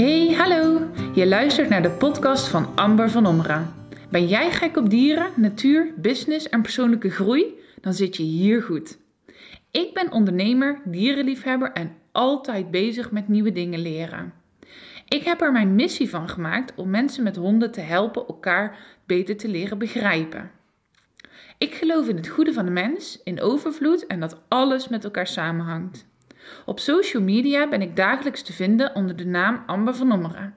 Hey, hallo! Je luistert naar de podcast van Amber van Omra. Ben jij gek op dieren, natuur, business en persoonlijke groei? Dan zit je hier goed. Ik ben ondernemer, dierenliefhebber en altijd bezig met nieuwe dingen leren. Ik heb er mijn missie van gemaakt om mensen met honden te helpen elkaar beter te leren begrijpen. Ik geloof in het goede van de mens, in overvloed en dat alles met elkaar samenhangt. Op social media ben ik dagelijks te vinden onder de naam Amber van Ommeren.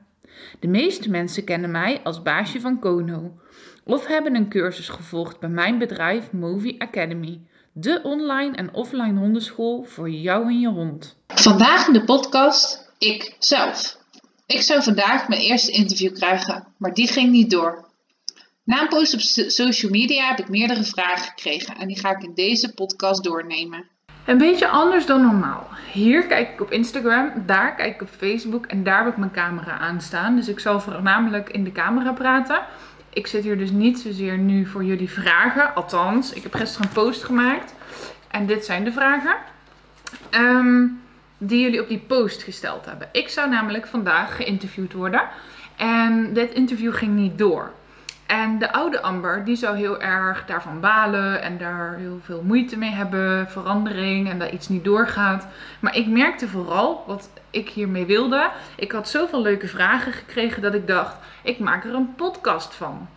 De meeste mensen kennen mij als baasje van Kono of hebben een cursus gevolgd bij mijn bedrijf Movie Academy, de online en offline hondenschool voor jou en je hond. Vandaag in de podcast ik zelf. Ik zou vandaag mijn eerste interview krijgen, maar die ging niet door. Na een post op social media heb ik meerdere vragen gekregen en die ga ik in deze podcast doornemen. Een beetje anders dan normaal. Hier kijk ik op Instagram, daar kijk ik op Facebook en daar heb ik mijn camera aanstaan. Dus ik zal voornamelijk in de camera praten. Ik zit hier dus niet zozeer nu voor jullie vragen. Althans, ik heb gisteren een post gemaakt. En dit zijn de vragen. Ehm, die jullie op die post gesteld hebben. Ik zou namelijk vandaag geïnterviewd worden. En dit interview ging niet door. En de oude Amber, die zou heel erg daarvan balen en daar heel veel moeite mee hebben, verandering en dat iets niet doorgaat. Maar ik merkte vooral wat ik hiermee wilde. Ik had zoveel leuke vragen gekregen dat ik dacht, ik maak er een podcast van.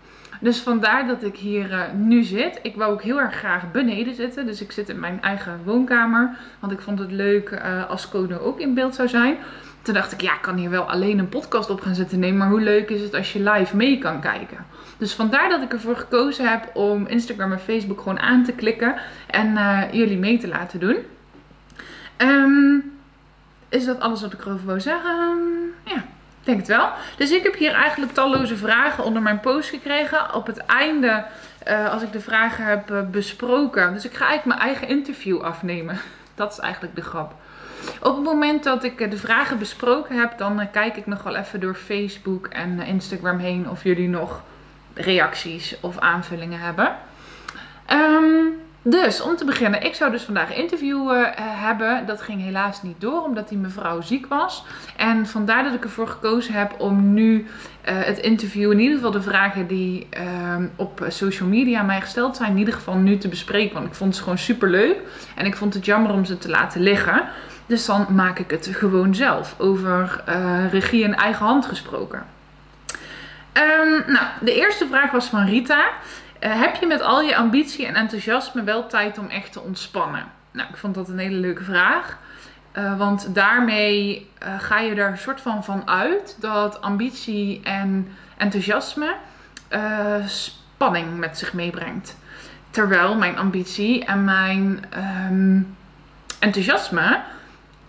Dus vandaar dat ik hier uh, nu zit. Ik wou ook heel erg graag beneden zitten. Dus ik zit in mijn eigen woonkamer. Want ik vond het leuk uh, als Kono ook in beeld zou zijn. Toen dacht ik, ja, ik kan hier wel alleen een podcast op gaan zitten nemen. Maar hoe leuk is het als je live mee kan kijken? Dus vandaar dat ik ervoor gekozen heb om Instagram en Facebook gewoon aan te klikken en uh, jullie mee te laten doen. Um, is dat alles wat ik erover wil zeggen? ja, denk het wel. Dus ik heb hier eigenlijk talloze vragen onder mijn post gekregen. Op het einde, uh, als ik de vragen heb uh, besproken. Dus ik ga eigenlijk mijn eigen interview afnemen. Dat is eigenlijk de grap. Op het moment dat ik de vragen besproken heb, dan kijk ik nog wel even door Facebook en Instagram heen of jullie nog reacties of aanvullingen hebben. Um, dus om te beginnen, ik zou dus vandaag een interview hebben. Dat ging helaas niet door, omdat die mevrouw ziek was. En vandaar dat ik ervoor gekozen heb om nu het interview, in ieder geval de vragen die uh, op social media mij gesteld zijn, in ieder geval nu te bespreken. Want ik vond ze gewoon super leuk. En ik vond het jammer om ze te laten liggen. Dus dan maak ik het gewoon zelf. Over uh, regie en eigen hand gesproken. Um, nou, de eerste vraag was van Rita. Uh, heb je met al je ambitie en enthousiasme wel tijd om echt te ontspannen? Nou, ik vond dat een hele leuke vraag. Uh, want daarmee ga je er een soort van van uit dat ambitie en enthousiasme spanning met zich meebrengt. Terwijl mijn ambitie en mijn um, enthousiasme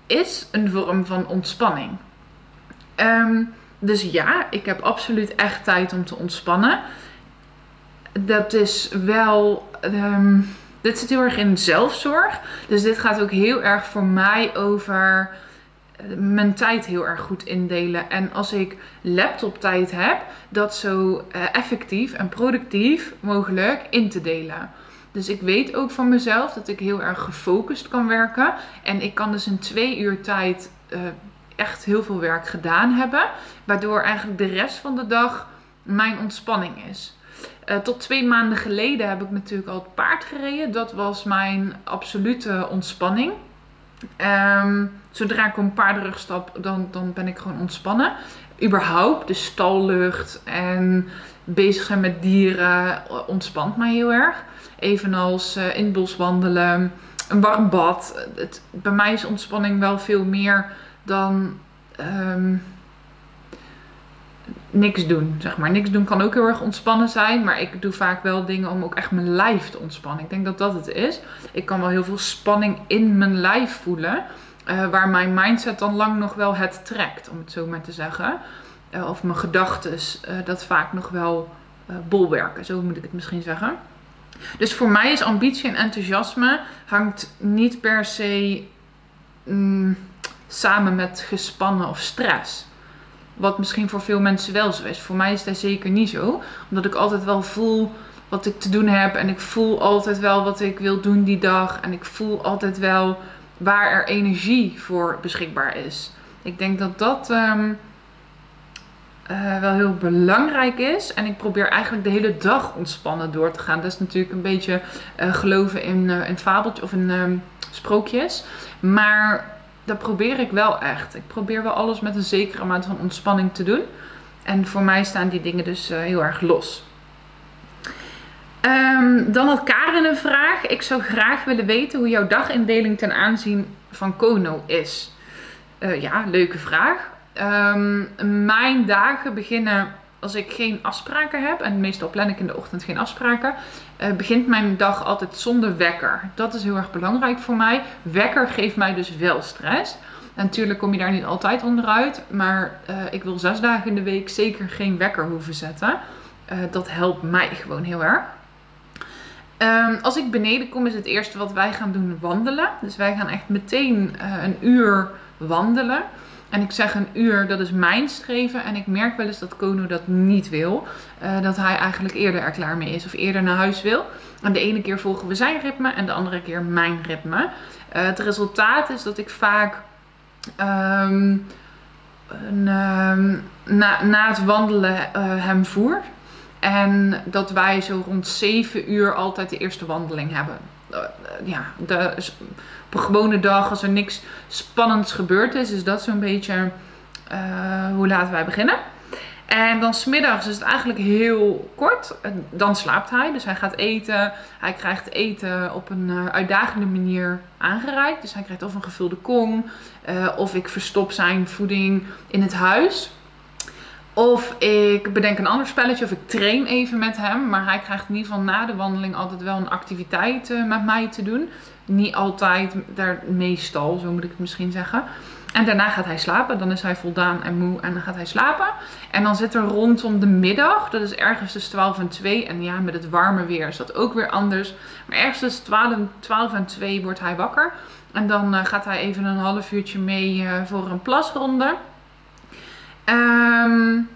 is een vorm van ontspanning. Um, dus ja, ik heb absoluut echt tijd om te ontspannen. Dat is wel. Um, dit zit heel erg in zelfzorg. Dus dit gaat ook heel erg voor mij over eh, mijn tijd heel erg goed indelen. En als ik laptoptijd heb, dat zo uh, effectief en productief mogelijk in te delen. Dus ik weet ook van mezelf dat ik heel erg gefocust kan werken. En ik kan dus in twee uur tijd uh, echt heel veel werk gedaan hebben. Waardoor eigenlijk de rest van de dag mijn ontspanning is. Uh, tot twee maanden geleden heb ik natuurlijk al het paard gereden. Dat was mijn absolute ontspanning. Um, zodra ik een paardenrug stap, dan, dan ben ik gewoon ontspannen. Überhaupt, de stallucht en bezig zijn met dieren ontspant mij heel erg. Evenals uh, in bos wandelen, een warm bad. Het, bij mij is ontspanning wel veel meer dan um, niks doen, zeg maar. Niks doen kan ook heel erg ontspannen zijn, maar ik doe vaak wel dingen om ook echt mijn lijf te ontspannen. Ik denk dat dat het is. Ik kan wel heel veel spanning in mijn lijf voelen, uh, waar mijn mindset dan lang nog wel het trekt, om het zo maar te zeggen. Uh, of mijn gedachten dat vaak nog wel bolwerken, zo moet ik het misschien zeggen. Dus voor mij is ambitie en enthousiasme hangt niet per se... Mm, samen met gespannen of stress. Wat misschien voor veel mensen wel zo is. Voor mij is dat zeker niet zo. Omdat ik altijd wel voel wat ik te doen heb. En ik voel altijd wel wat ik wil doen die dag. En ik voel altijd wel waar er energie voor beschikbaar is. Ik denk dat dat um, uh, wel heel belangrijk is. En ik probeer eigenlijk de hele dag ontspannen door te gaan. Dat is natuurlijk een beetje uh, geloven in, uh, in fabeltjes of in ehm, sprookjes. Maar dat probeer ik wel echt. Ik probeer wel alles met een zekere amount van ontspanning te doen. En voor mij staan die dingen dus heel erg los. Um, dan had Karen een vraag. Ik zou graag willen weten hoe jouw dagindeling ten aanzien van Kono is. ja, leuke vraag. Um, mijn dagen beginnen als ik geen afspraken heb. En meestal plan ik in de ochtend geen afspraken. Uh, begint mijn dag altijd zonder wekker. Dat is heel erg belangrijk voor mij. Wekker geeft mij dus wel stress. Natuurlijk kom je daar niet altijd onderuit. Maar uh, ik wil zes dagen in de week zeker geen wekker hoeven zetten. Uh, dat helpt mij gewoon heel erg. Um, als ik beneden kom is het eerste wat wij gaan doen wandelen. Dus wij gaan echt meteen een uur wandelen. En ik zeg een uur, dat is mijn streven. En ik merk wel eens dat Kono dat niet wil. Uh, dat hij eigenlijk eerder er klaar mee is of eerder naar huis wil. En de ene keer volgen we zijn ritme en de andere keer mijn ritme. Uh, het resultaat is dat ik vaak um, een, um, na, na het wandelen uh, hem voer. En dat wij zo rond 7 uur altijd de eerste wandeling hebben. Ja, de, op een gewone dag, als er niks spannends gebeurd is, is dat zo'n beetje uh, hoe laat wij beginnen. En dan smiddags is het eigenlijk heel kort. Dan slaapt hij. Dus hij gaat eten. Hij krijgt eten op een uh, uitdagende manier aangereikt. Dus hij krijgt of een gevulde. Uh, of ik verstop zijn voeding in het huis. Of ik bedenk een ander spelletje. Of ik train even met hem. Maar hij krijgt in ieder geval na de wandeling altijd wel een activiteit uh, met mij te doen niet altijd, daar meestal, zo moet ik het misschien zeggen. En daarna gaat hij slapen. Dan is hij voldaan en moe en dan gaat hij slapen. En dan zit er rondom de middag, dat is ergens tussen 12 en 2. En ja, met het warme weer is dat ook weer anders. Maar ergens tussen 12, 12 en 2 wordt hij wakker. En dan uh, gaat hij even een half uurtje mee uh, voor een plasronde. Um,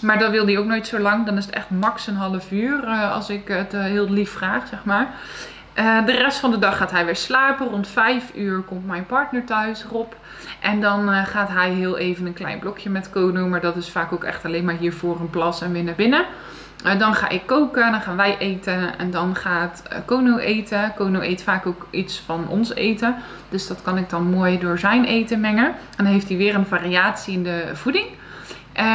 maar dat wil hij ook nooit zo lang. Dan is het echt max een half uur uh, als ik het heel lief vraag, zeg maar. Uh, de rest van de dag gaat hij weer slapen. Rond 5 uur komt mijn partner thuis, Rob. En dan gaat hij heel even een klein blokje met Kono. Maar dat is vaak ook echt alleen maar hier voor een plas en weer naar binnen. Uh, dan ga ik koken, dan gaan wij eten en dan gaat Kono eten. Kono eet vaak ook iets van ons eten. Dus dat kan ik dan mooi door zijn eten mengen. En dan heeft hij weer een variatie in de voeding.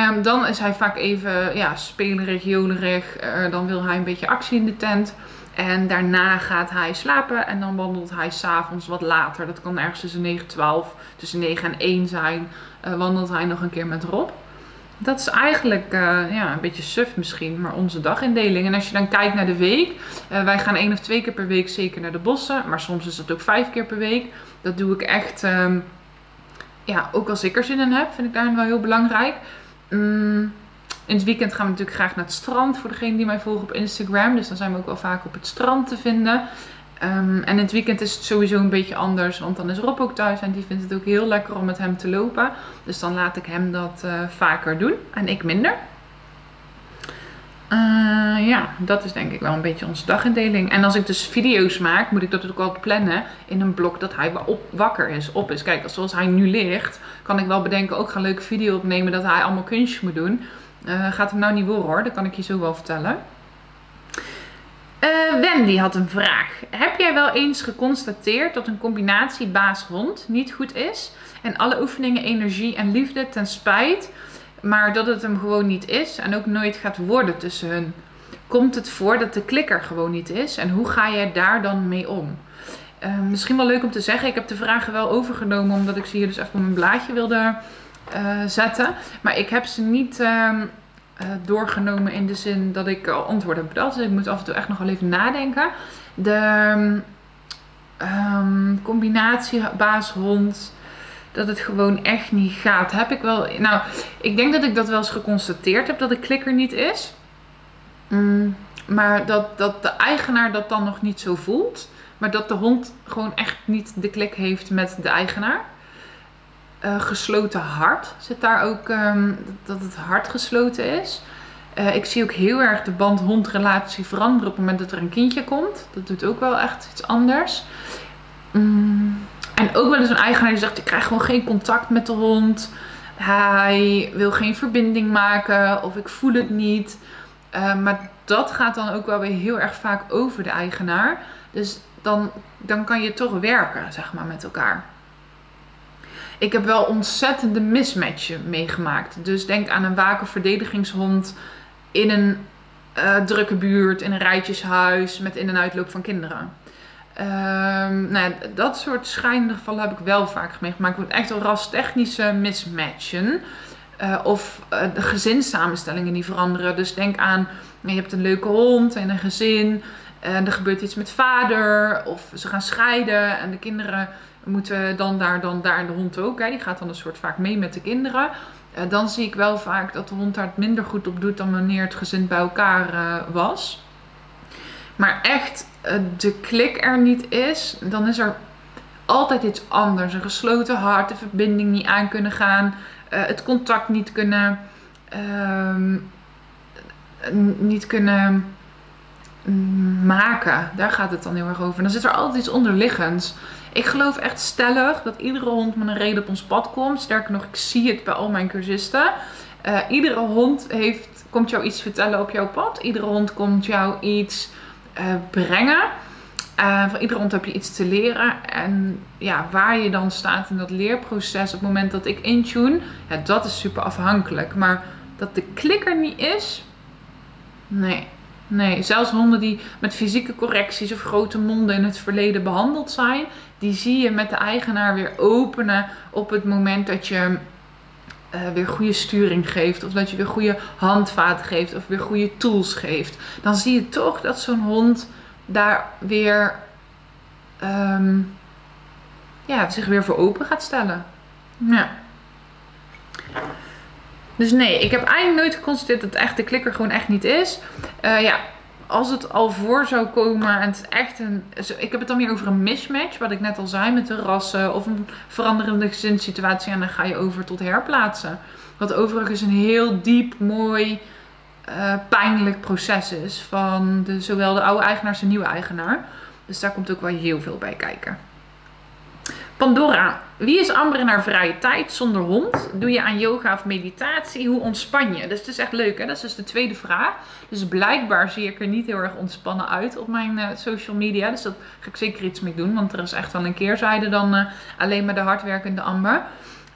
Um, dan is hij vaak even ja, spelerig, jolerig. dan wil hij een beetje actie in de tent. En daarna gaat hij slapen en dan wandelt hij s'avonds wat later. Dat kan ergens tussen 9 en 12, tussen 9 en 1 zijn. Wandelt hij nog een keer met Rob. Dat is eigenlijk uh, ja, een beetje suf misschien, maar onze dagindeling. En als je dan kijkt naar de week. Uh, wij gaan één of twee keer per week zeker naar de bossen. Maar soms is dat ook vijf keer per week. Dat doe ik echt, um, ja, ook als ik er zin in heb, vind ik daar wel heel belangrijk. Um, in het weekend gaan we natuurlijk graag naar het strand. Voor degene die mij volgen op Instagram. Dus dan zijn we ook wel vaak op het strand te vinden. Um, en in het weekend is het sowieso een beetje anders. Want dan is Rob ook thuis. En die vindt het ook heel lekker om met hem te lopen. Dus dan laat ik hem dat uh, vaker doen. En ik minder. Uh, ja, dat is denk ik wel een beetje onze dagindeling. En als ik dus video's maak, moet ik dat ook wel plannen in een blok dat hij op, wakker is, op is. Kijk, zoals hij nu ligt, kan ik wel bedenken, ook gaan een leuke video opnemen dat hij allemaal kunstjes moet doen. Uh, gaat hem nou niet worden hoor, dat kan ik je zo wel vertellen. Uh, Wendy had een vraag. Heb jij wel eens geconstateerd dat een combinatie baas-hond niet goed is? En alle oefeningen, energie en liefde ten spijt, maar dat het hem gewoon niet is en ook nooit gaat worden tussen hun? Komt het voor dat de klikker gewoon niet is? En hoe ga jij daar dan mee om? Uh, misschien wel leuk om te zeggen, ik heb de vragen wel overgenomen omdat ik ze hier dus even op mijn blaadje wilde uh, zetten. Maar ik heb ze niet uh, doorgenomen in de zin dat ik antwoord heb bedacht. Dus ik moet af en toe echt nog wel even nadenken. De um, combinatie baas-hond, dat het gewoon echt niet gaat. Heb ik wel. Nou, ik denk dat ik dat wel eens geconstateerd heb dat de klikker niet is. Mm, maar dat, dat de eigenaar dat dan nog niet zo voelt. Maar dat de hond gewoon echt niet de klik heeft met de eigenaar. Uh, gesloten hart zit daar ook, um, dat het hart gesloten is. Uh, ik zie ook heel erg de band-hond relatie veranderen op het moment dat er een kindje komt. Dat doet ook wel echt iets anders. Mm. En ook wel eens een eigenaar die zegt, ik krijg gewoon geen contact met de hond. hij wil geen verbinding maken of ik voel het niet. Uh, maar dat gaat dan ook wel weer heel erg vaak over de eigenaar. Dus dan, dan kan je toch werken, zeg maar, met elkaar. Ik heb wel ontzettende mismatchen meegemaakt. Dus denk aan een wakenverdedigingshond in een uh, drukke buurt, in een rijtjeshuis met in- en uitloop van kinderen. Um, nou ja, dat soort schijnende gevallen heb ik wel vaak meegemaakt. Het echt wel rastechnische mismatchen. Uh, of uh, de gezinssamenstellingen die veranderen. Dus denk aan, je hebt een leuke hond en een gezin. En er gebeurt iets met vader. Of ze gaan scheiden. En de kinderen moeten dan daar, dan daar. De hond ook. Hè, die gaat dan een soort vaak mee met de kinderen. Uh, dan zie ik wel vaak dat de hond daar het minder goed op doet dan wanneer het gezin bij elkaar was. Maar echt de klik er niet is, dan is er altijd iets anders. Een gesloten hart, de verbinding niet aan kunnen gaan, het contact niet kunnen, uh, niet kunnen maken. Daar gaat het dan heel erg over. dan zit er altijd iets onderliggends. Ik geloof echt stellig dat iedere hond met een reden op ons pad komt. Sterker nog, ik zie het bij al mijn cursisten. Uh, iedere hond heeft, komt jou iets vertellen op jouw pad. Iedere hond komt jou iets uh, brengen. Uh, van iedere hond heb je iets te leren. En ja, waar je dan staat in dat leerproces op het moment dat ik intune, ja, dat is super afhankelijk. Maar dat de klikker niet is, nee. Nee, zelfs honden die met fysieke correcties of grote monden in het verleden behandeld zijn, die zie je met de eigenaar weer openen op het moment dat je uh, weer goede sturing geeft. Of dat je weer goede handvaten geeft. Of weer goede tools geeft. Dan zie je toch dat zo'n hond daar weer um, ja, zich weer voor open gaat stellen. Ja. Dus nee, ik heb eigenlijk nooit geconstateerd dat echt de klikker gewoon echt niet is. Uh, ja, als het al voor zou komen en het is echt een... Ik heb het dan meer over een mismatch, wat ik net al zei, met de rassen of een veranderende gezinssituatie. En dan ga je over tot herplaatsen. Wat overigens een heel diep, mooi, uh, pijnlijk proces is van de, zowel de oude eigenaar als de nieuwe eigenaar. Dus daar komt ook wel heel veel bij kijken. Pandora. Wie is Amber in haar vrije tijd zonder hond? Doe je aan yoga of meditatie? Hoe ontspan je? Dus het is echt leuk hè. Dat is dus de tweede vraag. Dus blijkbaar zie ik er niet heel erg ontspannen uit op mijn uh, social media. Dus dat ga ik zeker iets mee doen. Want er is echt wel een keerzijde dan uh, alleen maar de hardwerkende Amber.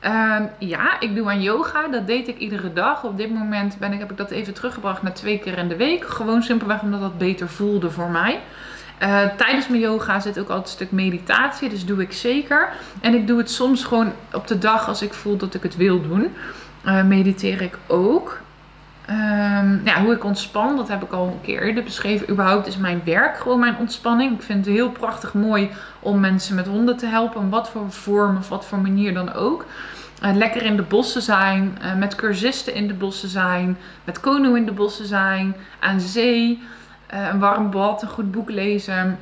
Uh, ja, ik doe aan yoga. Dat deed ik iedere dag. Op dit moment ben ik, heb ik dat even teruggebracht naar twee keer in de week. Gewoon simpelweg omdat dat beter voelde voor mij. Uh, tijdens mijn yoga zit ook altijd een stuk meditatie, dus doe ik zeker. En ik doe het soms gewoon op de dag als ik voel dat ik het wil doen. Uh, mediteer ik ook. Um, ja, hoe ik ontspan, dat heb ik al een keer eerder beschreven. Überhaupt is mijn werk gewoon mijn ontspanning. Ik vind het heel prachtig mooi om mensen met honden te helpen. Wat voor vorm of wat voor manier dan ook. Uh, lekker in de bossen zijn, met cursisten in de bossen zijn, met Kono in de bossen zijn, aan zee. Uh, een warm bad, een goed boek lezen.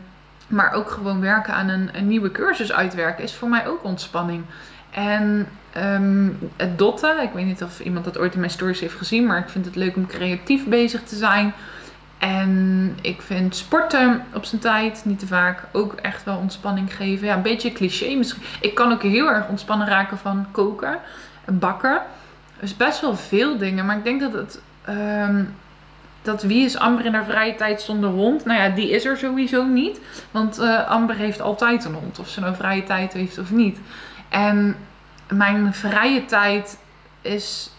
Maar ook gewoon werken aan een, een nieuwe cursus uitwerken is voor mij ook ontspanning. En um, het dotten, ik weet niet of iemand dat ooit in mijn stories heeft gezien, maar ik vind het leuk om creatief bezig te zijn. En ik vind sporten op zijn tijd, niet te vaak, ook echt wel ontspanning geven. Ja, een beetje cliché misschien. Ik kan ook heel erg ontspannen raken van koken en bakken. Dus best wel veel dingen, maar ik denk dat het um, dat wie is Amber in haar vrije tijd zonder hond? Nou ja, die is er sowieso niet. Want uh, Amber heeft altijd een hond. Of ze nou vrije tijd heeft of niet. En mijn vrije tijd is...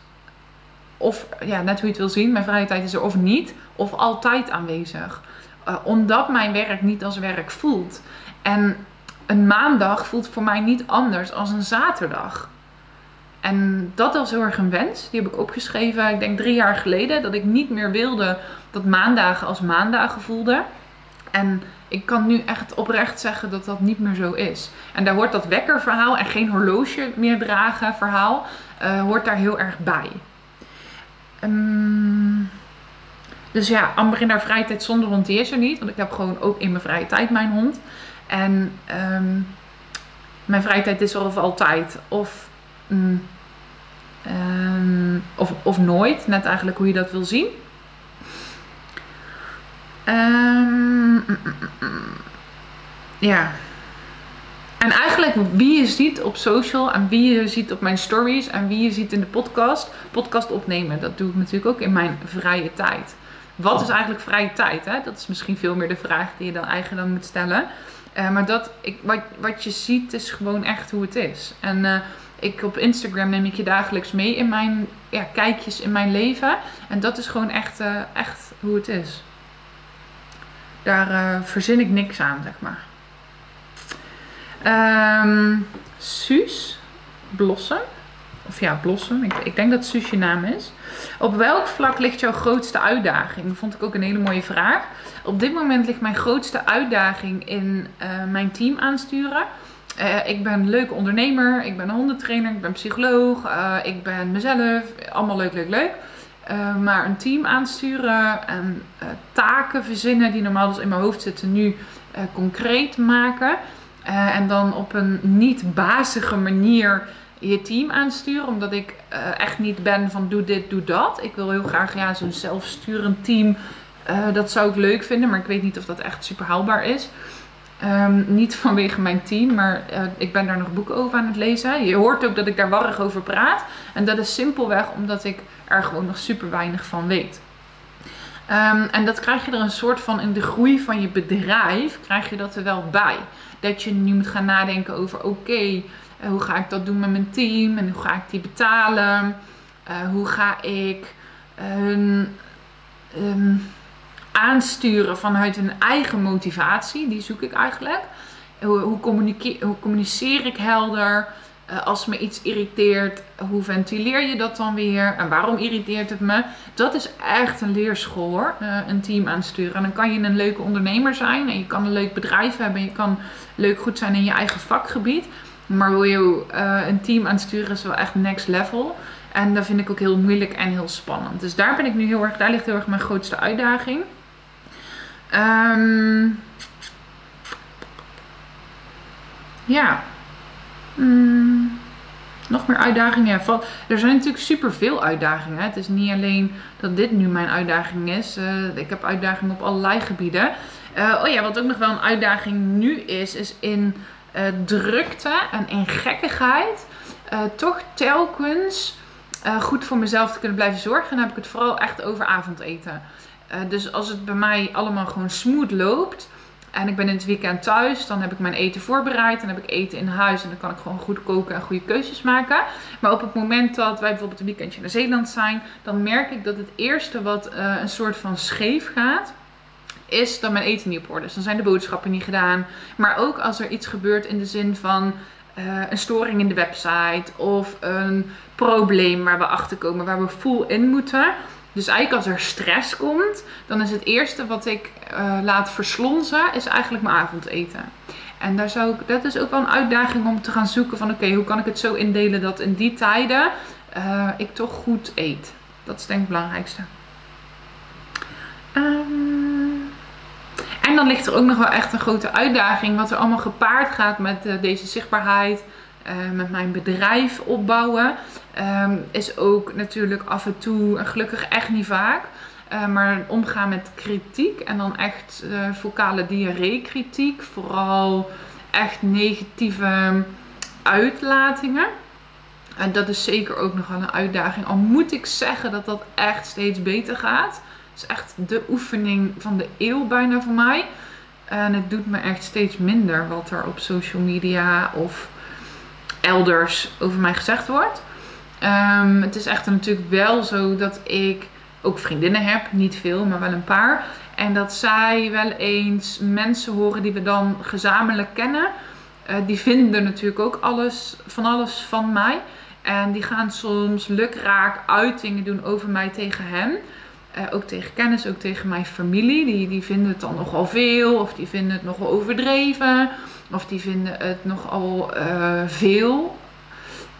Of, ja, net hoe je het wil zien. Mijn vrije tijd is er of niet. Of altijd aanwezig. Uh, omdat mijn werk niet als werk voelt. En een maandag voelt voor mij niet anders als een zaterdag. En dat was heel erg een wens. Die heb ik opgeschreven, ik denk drie jaar geleden. Dat ik niet meer wilde dat maandagen als maandagen voelden. En ik kan nu echt oprecht zeggen dat dat niet meer zo is. En daar hoort dat wekkerverhaal en geen horloge meer dragen verhaal. Uh, hoort daar heel erg bij. Um, dus ja, Amber in haar vrije tijd zonder hond, die is er niet. Want ik heb gewoon ook in mijn vrije tijd mijn hond. En um, mijn vrije tijd is er of altijd. Of mm, Um, of, of nooit, net eigenlijk hoe je dat wil zien. Um, ja. En eigenlijk wie je ziet op social en wie je ziet op mijn stories en wie je ziet in de podcast. Podcast opnemen, dat doe ik natuurlijk ook in mijn vrije tijd. Wat is eigenlijk vrije tijd? Hè? Dat is misschien veel meer de vraag die je dan eigenlijk dan moet stellen. Uh, maar dat, ik, wat, wat je ziet is gewoon echt hoe het is. En uh, ik op Instagram neem ik je dagelijks mee in mijn ja, kijkjes in mijn leven. En dat is gewoon echt, uh, echt hoe het is. Daar verzin ik niks aan, zeg maar. Um, Suus Blossom. Of ja, Blossom. Ik, ik denk dat Suus je naam is. Op welk vlak ligt jouw grootste uitdaging? Dat vond ik ook een hele mooie vraag. Op dit moment ligt mijn grootste uitdaging in uh, mijn team aansturen. Uh, ik ben een leuke ondernemer, ik ben een hondentrainer, ik ben psycholoog, uh, ik ben mezelf. Allemaal leuk, leuk, leuk. maar een team aansturen en taken verzinnen die normaal dus in mijn hoofd zitten, nu concreet maken. En dan op een niet bazige manier je team aansturen. Omdat ik echt niet ben van doe dit, doe dat. Ik wil heel graag ja, zo'n zelfsturend team. Dat zou ik leuk vinden, maar ik weet niet of dat echt super haalbaar is. Um, niet vanwege mijn team, maar ik ben daar nog boeken over aan het lezen. Je hoort ook dat ik daar warrig over praat. En dat is simpelweg omdat ik er gewoon nog super weinig van weet. Um, en dat krijg je er een soort van in de groei van je bedrijf, krijg je dat er wel bij dat je nu moet gaan nadenken over oké, eh, hoe ga ik dat doen met mijn team en hoe ga ik die betalen? Uh, hoe ga ik hun um, aansturen vanuit hun eigen motivatie? Die zoek ik eigenlijk. Hoe, hoe, hoe communiceer ik helder? Uh, als me iets irriteert, hoe ventileer je dat dan weer? En waarom irriteert het me? Dat is echt een leerschool hoor, uh, een team aansturen. En dan kan je een leuke ondernemer zijn en je kan een leuk bedrijf hebben. En je kan leuk goed zijn in je eigen vakgebied. Maar wil je uh, een team aansturen is wel echt next level. En dat vind ik ook heel moeilijk en heel spannend. Dus daar ben ik nu heel erg, daar ligt heel erg mijn grootste uitdaging. Um, ja. Mm, nog meer uitdagingen. Er zijn natuurlijk super veel uitdagingen. Het is niet alleen dat dit nu mijn uitdaging is. Uh, ik heb uitdagingen op allerlei gebieden. Uh, oh ja, wat ook nog wel een uitdaging nu is, is in uh, drukte en in gekkigheid toch telkens goed voor mezelf te kunnen blijven zorgen. En dan heb ik het vooral echt over avondeten. Dus als het bij mij allemaal gewoon smooth loopt, en ik ben in het weekend thuis. Dan heb ik mijn eten voorbereid. Dan heb ik eten in huis. En dan kan ik gewoon goed koken en goede keuzes maken. Maar op het moment dat wij bijvoorbeeld een weekendje naar Zeeland zijn. Dan merk ik dat het eerste wat uh, een soort van scheef gaat. Is dat mijn eten niet op orde is. Dan zijn de boodschappen niet gedaan. Maar ook als er iets gebeurt in de zin van. Uh, een storing in de website of een probleem waar we achter komen, waar we full in moeten dus eigenlijk als er stress komt, dan is het eerste wat ik uh, laat verslonzen, is eigenlijk mijn avondeten. En daar zou ik, dat is ook wel een uitdaging om te gaan zoeken van oké, hoe kan ik het zo indelen dat in die tijden uh, ik toch goed eet. Dat is denk ik het belangrijkste. Um, en dan ligt er ook nog wel echt een grote uitdaging wat er allemaal gepaard gaat met uh, deze zichtbaarheid, met mijn bedrijf opbouwen. Um, is ook natuurlijk af en toe, en gelukkig echt niet vaak, uh, maar omgaan met kritiek. En dan echt uh, vocale diarree kritiek. Vooral echt negatieve uitlatingen. En dat is zeker ook nog wel een uitdaging. Al moet ik zeggen dat dat echt steeds beter gaat. Het is echt de oefening van de eeuw bijna voor mij. En het doet me echt steeds minder wat er op social media of elders over mij gezegd wordt. Um, het is echter natuurlijk wel zo dat ik ook vriendinnen heb. Niet veel, maar wel een paar. En dat zij wel eens mensen horen die we dan gezamenlijk kennen. Uh, die vinden natuurlijk ook alles, van alles van mij. En die gaan soms lukraak uitingen doen over mij tegen hen. Uh, ook tegen kennis, ook tegen mijn familie. Die, die vinden het dan nogal veel. Of die vinden het nogal overdreven. Of die vinden het nogal uh, veel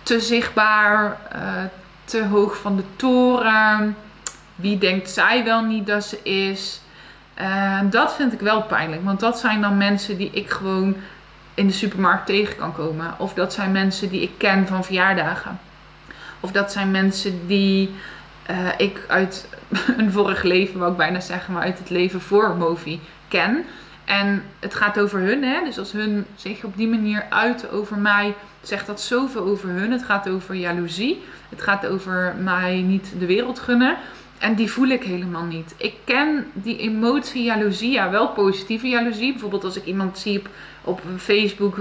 te zichtbaar, uh, te hoog van de toren. Wie denkt zij wel niet dat ze is? Uh, dat vind ik wel pijnlijk, want dat zijn dan mensen die ik gewoon in de supermarkt tegen kan komen. Of dat zijn mensen die ik ken van verjaardagen. Of dat zijn mensen die ik uit een vorig leven, wou ik bijna zeggen, maar uit het leven voor Movi ken. En het gaat over hun, hè? dus als hun zich op die manier uit over mij, zegt dat zoveel over hun. Het gaat over jaloezie, het gaat over mij niet de wereld gunnen. En die voel ik helemaal niet. Ik ken die emotie jaloezie, ja wel positieve jaloezie. Bijvoorbeeld als ik iemand zie op, Facebook,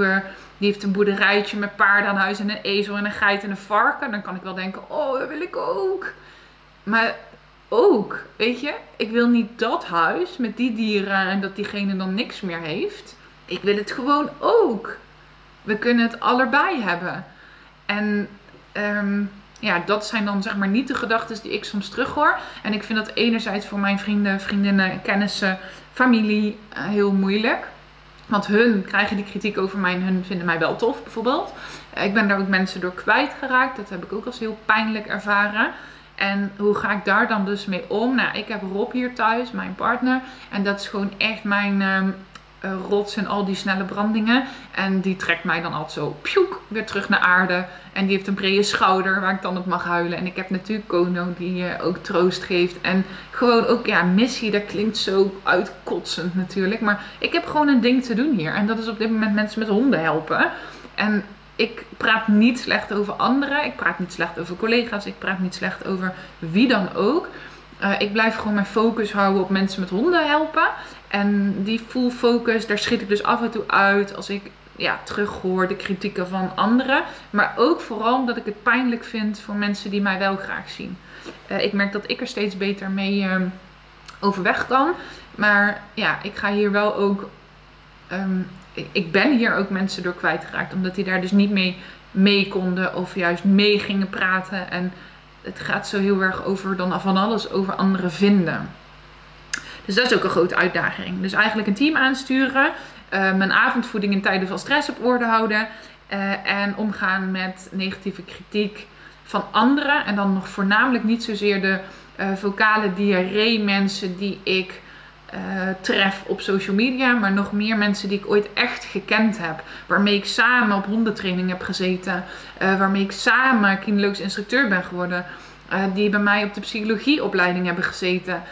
die heeft een boerderijtje met paarden aan huis en een ezel en een geit en een varken. Dan kan ik wel denken, oh dat wil ik ook. Maar ook, weet je, ik wil niet dat huis met die dieren en dat diegene dan niks meer heeft. Ik wil het gewoon ook. We kunnen het allebei hebben. En um, ja, dat zijn dan zeg maar niet de gedachten die ik soms terughoor. En ik vind dat enerzijds voor mijn vrienden, vriendinnen, kennissen, familie uh, heel moeilijk. Want hun krijgen die kritiek over mij en hun vinden mij wel tof bijvoorbeeld. Uh, ik ben daar ook mensen door kwijtgeraakt. Dat heb ik ook als heel pijnlijk ervaren. En hoe ga ik daar dan dus mee om? Nou, ik heb Rob hier thuis, mijn partner. En dat is gewoon echt mijn uh, rots en al die snelle brandingen. En die trekt mij dan altijd zo pjoek, weer terug naar aarde. En die heeft een brede schouder waar ik dan op mag huilen. En ik heb natuurlijk Kono die uh, ook troost geeft. En gewoon ook, ja, missie, dat klinkt zo uitkotsend natuurlijk. Maar ik heb gewoon een ding te doen hier. En dat is op dit moment mensen met honden helpen. En ik praat niet slecht over anderen. Ik praat niet slecht over collega's. Ik praat niet slecht over wie dan ook. Uh, ik blijf gewoon mijn focus houden op mensen met honden helpen. En die full focus, daar schiet ik dus af en toe uit als ik ja, terughoor de kritieken van anderen. Maar ook vooral omdat ik het pijnlijk vind voor mensen die mij wel graag zien. Uh, ik merk dat ik er steeds beter mee uh, overweg kan. Maar ja, ik ga hier wel ook um, ik ben hier ook mensen door kwijtgeraakt. Omdat die daar dus niet mee mee konden of juist mee gingen praten. En het gaat zo heel erg over dan van alles over anderen vinden. Dus dat is ook een grote uitdaging. Dus eigenlijk een team aansturen. Uh, mijn avondvoeding in tijden van stress op orde houden. Uh, en omgaan met negatieve kritiek van anderen. En dan nog voornamelijk niet zozeer de uh, vocale diarree mensen die ik uh, tref op social media, maar nog meer mensen die ik ooit echt gekend heb. Waarmee ik samen op hondentraining heb gezeten. Uh, waarmee ik samen kinologisch instructeur ben geworden. Uh, die bij mij op de psychologieopleiding hebben gezeten.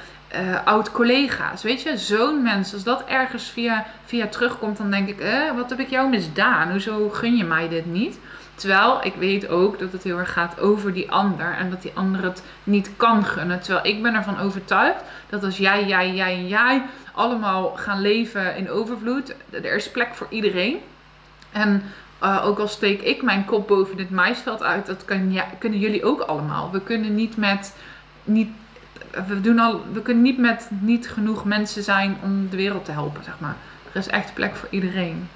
Oud-collega's, weet je, zo'n mens. Als dat ergens via, via terugkomt, dan denk ik, eh, wat heb ik jou misdaan? Hoezo gun je mij dit niet? Terwijl ik weet ook dat het heel erg gaat over die ander en dat die ander het niet kan gunnen. Terwijl ik ben ervan overtuigd dat als jij, jij, jij en jij allemaal gaan leven in overvloed, er is plek voor iedereen. En uh, ook al steek ik mijn kop boven dit maisveld uit, dat kan, ja, kunnen jullie ook allemaal. We kunnen niet met niet, we, doen al, we kunnen niet met niet genoeg mensen zijn om de wereld te helpen, zeg maar. Er is echt plek voor iedereen.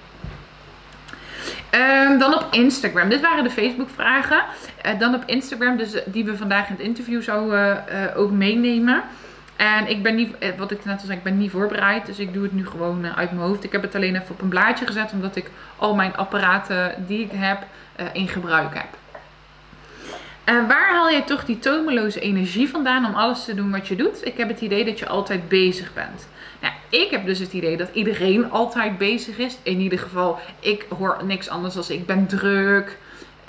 Um, dan op Instagram. Dit waren de Facebook vragen. Uh, dan op Instagram, dus die we vandaag in het interview zouden uh, ook meenemen. En ik ben niet, eh, wat ik net al zei, ik ben niet voorbereid. Dus ik doe het nu gewoon uit mijn hoofd. Ik heb het alleen even op een blaadje gezet. Omdat ik al mijn apparaten die ik heb in gebruik heb. Waar haal je toch die tomeloze energie vandaan om alles te doen wat je doet? Ik heb het idee dat je altijd bezig bent. Nou, ik heb dus het idee dat iedereen altijd bezig is. In ieder geval, ik hoor niks anders dan ik ben druk.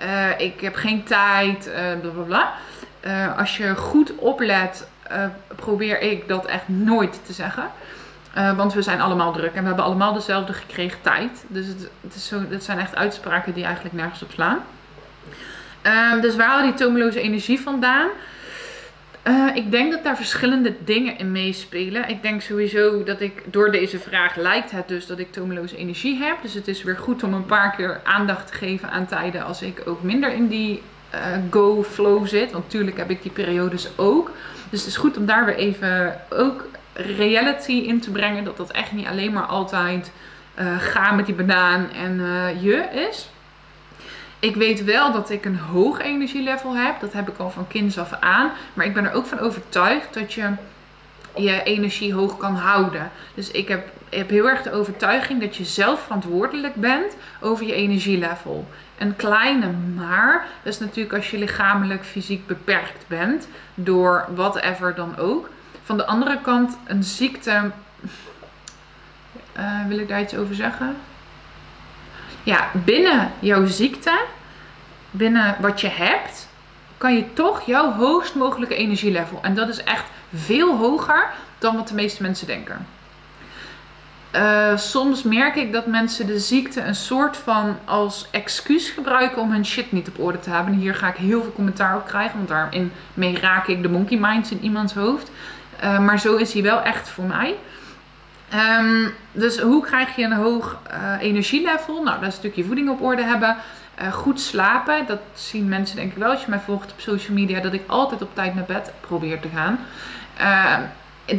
Uh, ik heb geen tijd. Uh, bla bla bla. Uh, als je goed oplet, probeer ik dat echt nooit te zeggen. want we zijn allemaal druk en we hebben allemaal dezelfde gekregen tijd. Dus het, is zo, zijn echt uitspraken die eigenlijk nergens op slaan. Ehm, dus waar haal die tomeloze energie vandaan? Uh, ik denk dat daar verschillende dingen in meespelen. Ik denk sowieso dat ik door deze vraag lijkt het dus dat ik tomeloze energie heb. Dus het is weer goed om een paar keer aandacht te geven aan tijden als ik ook minder in die uh, go-flow zit. Want natuurlijk heb ik die periodes ook. Dus het is goed om daar weer even ook reality in te brengen. Dat dat echt niet alleen maar altijd uh, ga met die banaan en je is. Ik weet wel dat ik een hoog energielevel heb. Dat heb ik al van kinds af aan. Maar ik ben er ook van overtuigd dat je je energie hoog kan houden. Dus ik heb, heb heel erg de overtuiging dat je zelf verantwoordelijk bent over je energielevel. Een kleine maar, dat is natuurlijk als je lichamelijk, fysiek beperkt bent door whatever dan ook. Van de andere kant, een ziekte. Uh, wil ik daar iets over zeggen? Ja, binnen jouw ziekte, binnen wat je hebt, kan je toch jouw hoogst mogelijke energielevel. En dat is echt veel hoger dan wat de meeste mensen denken. eh, soms merk ik dat mensen de ziekte een soort van als excuus gebruiken om hun shit niet op orde te hebben. hier ga ik heel veel commentaar op krijgen, want daarin mee raak ik de monkey minds in iemands hoofd. Uh, maar zo is hij wel echt voor mij. Um, dus hoe krijg je een hoog uh, energielevel? Nou, dat is een stukje voeding op orde hebben. Uh, goed slapen, dat zien mensen denk ik wel als je mij volgt op social media, dat ik altijd op tijd naar bed probeer te gaan. Uh,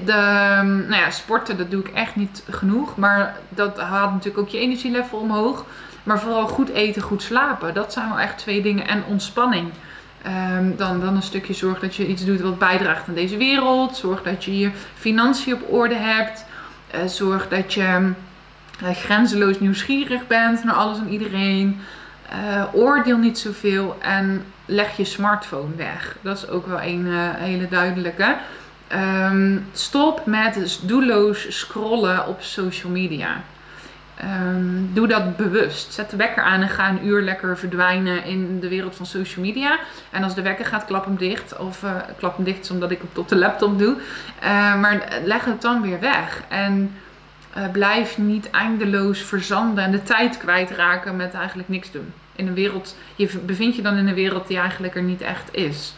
de, nou ja, sporten, dat doe ik echt niet genoeg. Maar dat haalt natuurlijk ook je energielevel omhoog. Maar vooral goed eten, goed slapen. Dat zijn wel echt twee dingen. En ontspanning. Um, dan, dan een stukje zorg dat je iets doet wat bijdraagt aan deze wereld. Zorg dat je je financiën op orde hebt. Uh, zorg dat je uh, grenzeloos nieuwsgierig bent naar alles en iedereen. Uh, oordeel niet zoveel en leg je smartphone weg. Dat is ook wel een hele duidelijke. Um, stop met doelloos scrollen op social media. Um, doe dat bewust. Zet de wekker aan en ga een uur lekker verdwijnen in de wereld van social media. En als de wekker gaat, klap hem dicht. Of uh, klap hem dicht omdat ik het op de laptop doe. Uh, maar leg het dan weer weg. En blijf niet eindeloos verzanden en de tijd kwijtraken met eigenlijk niks doen. In een wereld, je bevindt je dan in een wereld die eigenlijk er niet echt is.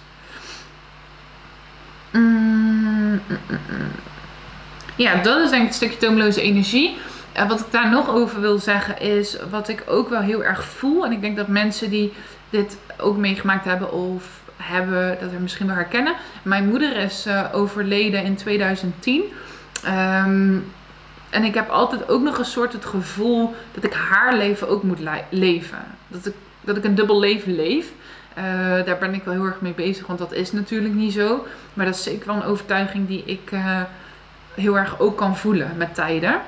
Mm, mm, mm, ja, dat is denk ik het stukje toomloze energie. En wat ik daar nog over wil zeggen is wat ik ook wel heel erg voel. En ik denk dat mensen die dit ook meegemaakt hebben of hebben, dat er misschien wel herkennen. Mijn moeder is uh, overleden in 2010. Um, en ik heb altijd ook nog een soort het gevoel dat ik haar leven ook moet leven. Dat ik, dat ik een dubbel leven leef. Uh, daar ben ik wel heel erg mee bezig, want dat is natuurlijk niet zo. Maar dat is zeker wel een overtuiging die ik uh, heel erg ook kan voelen met tijden.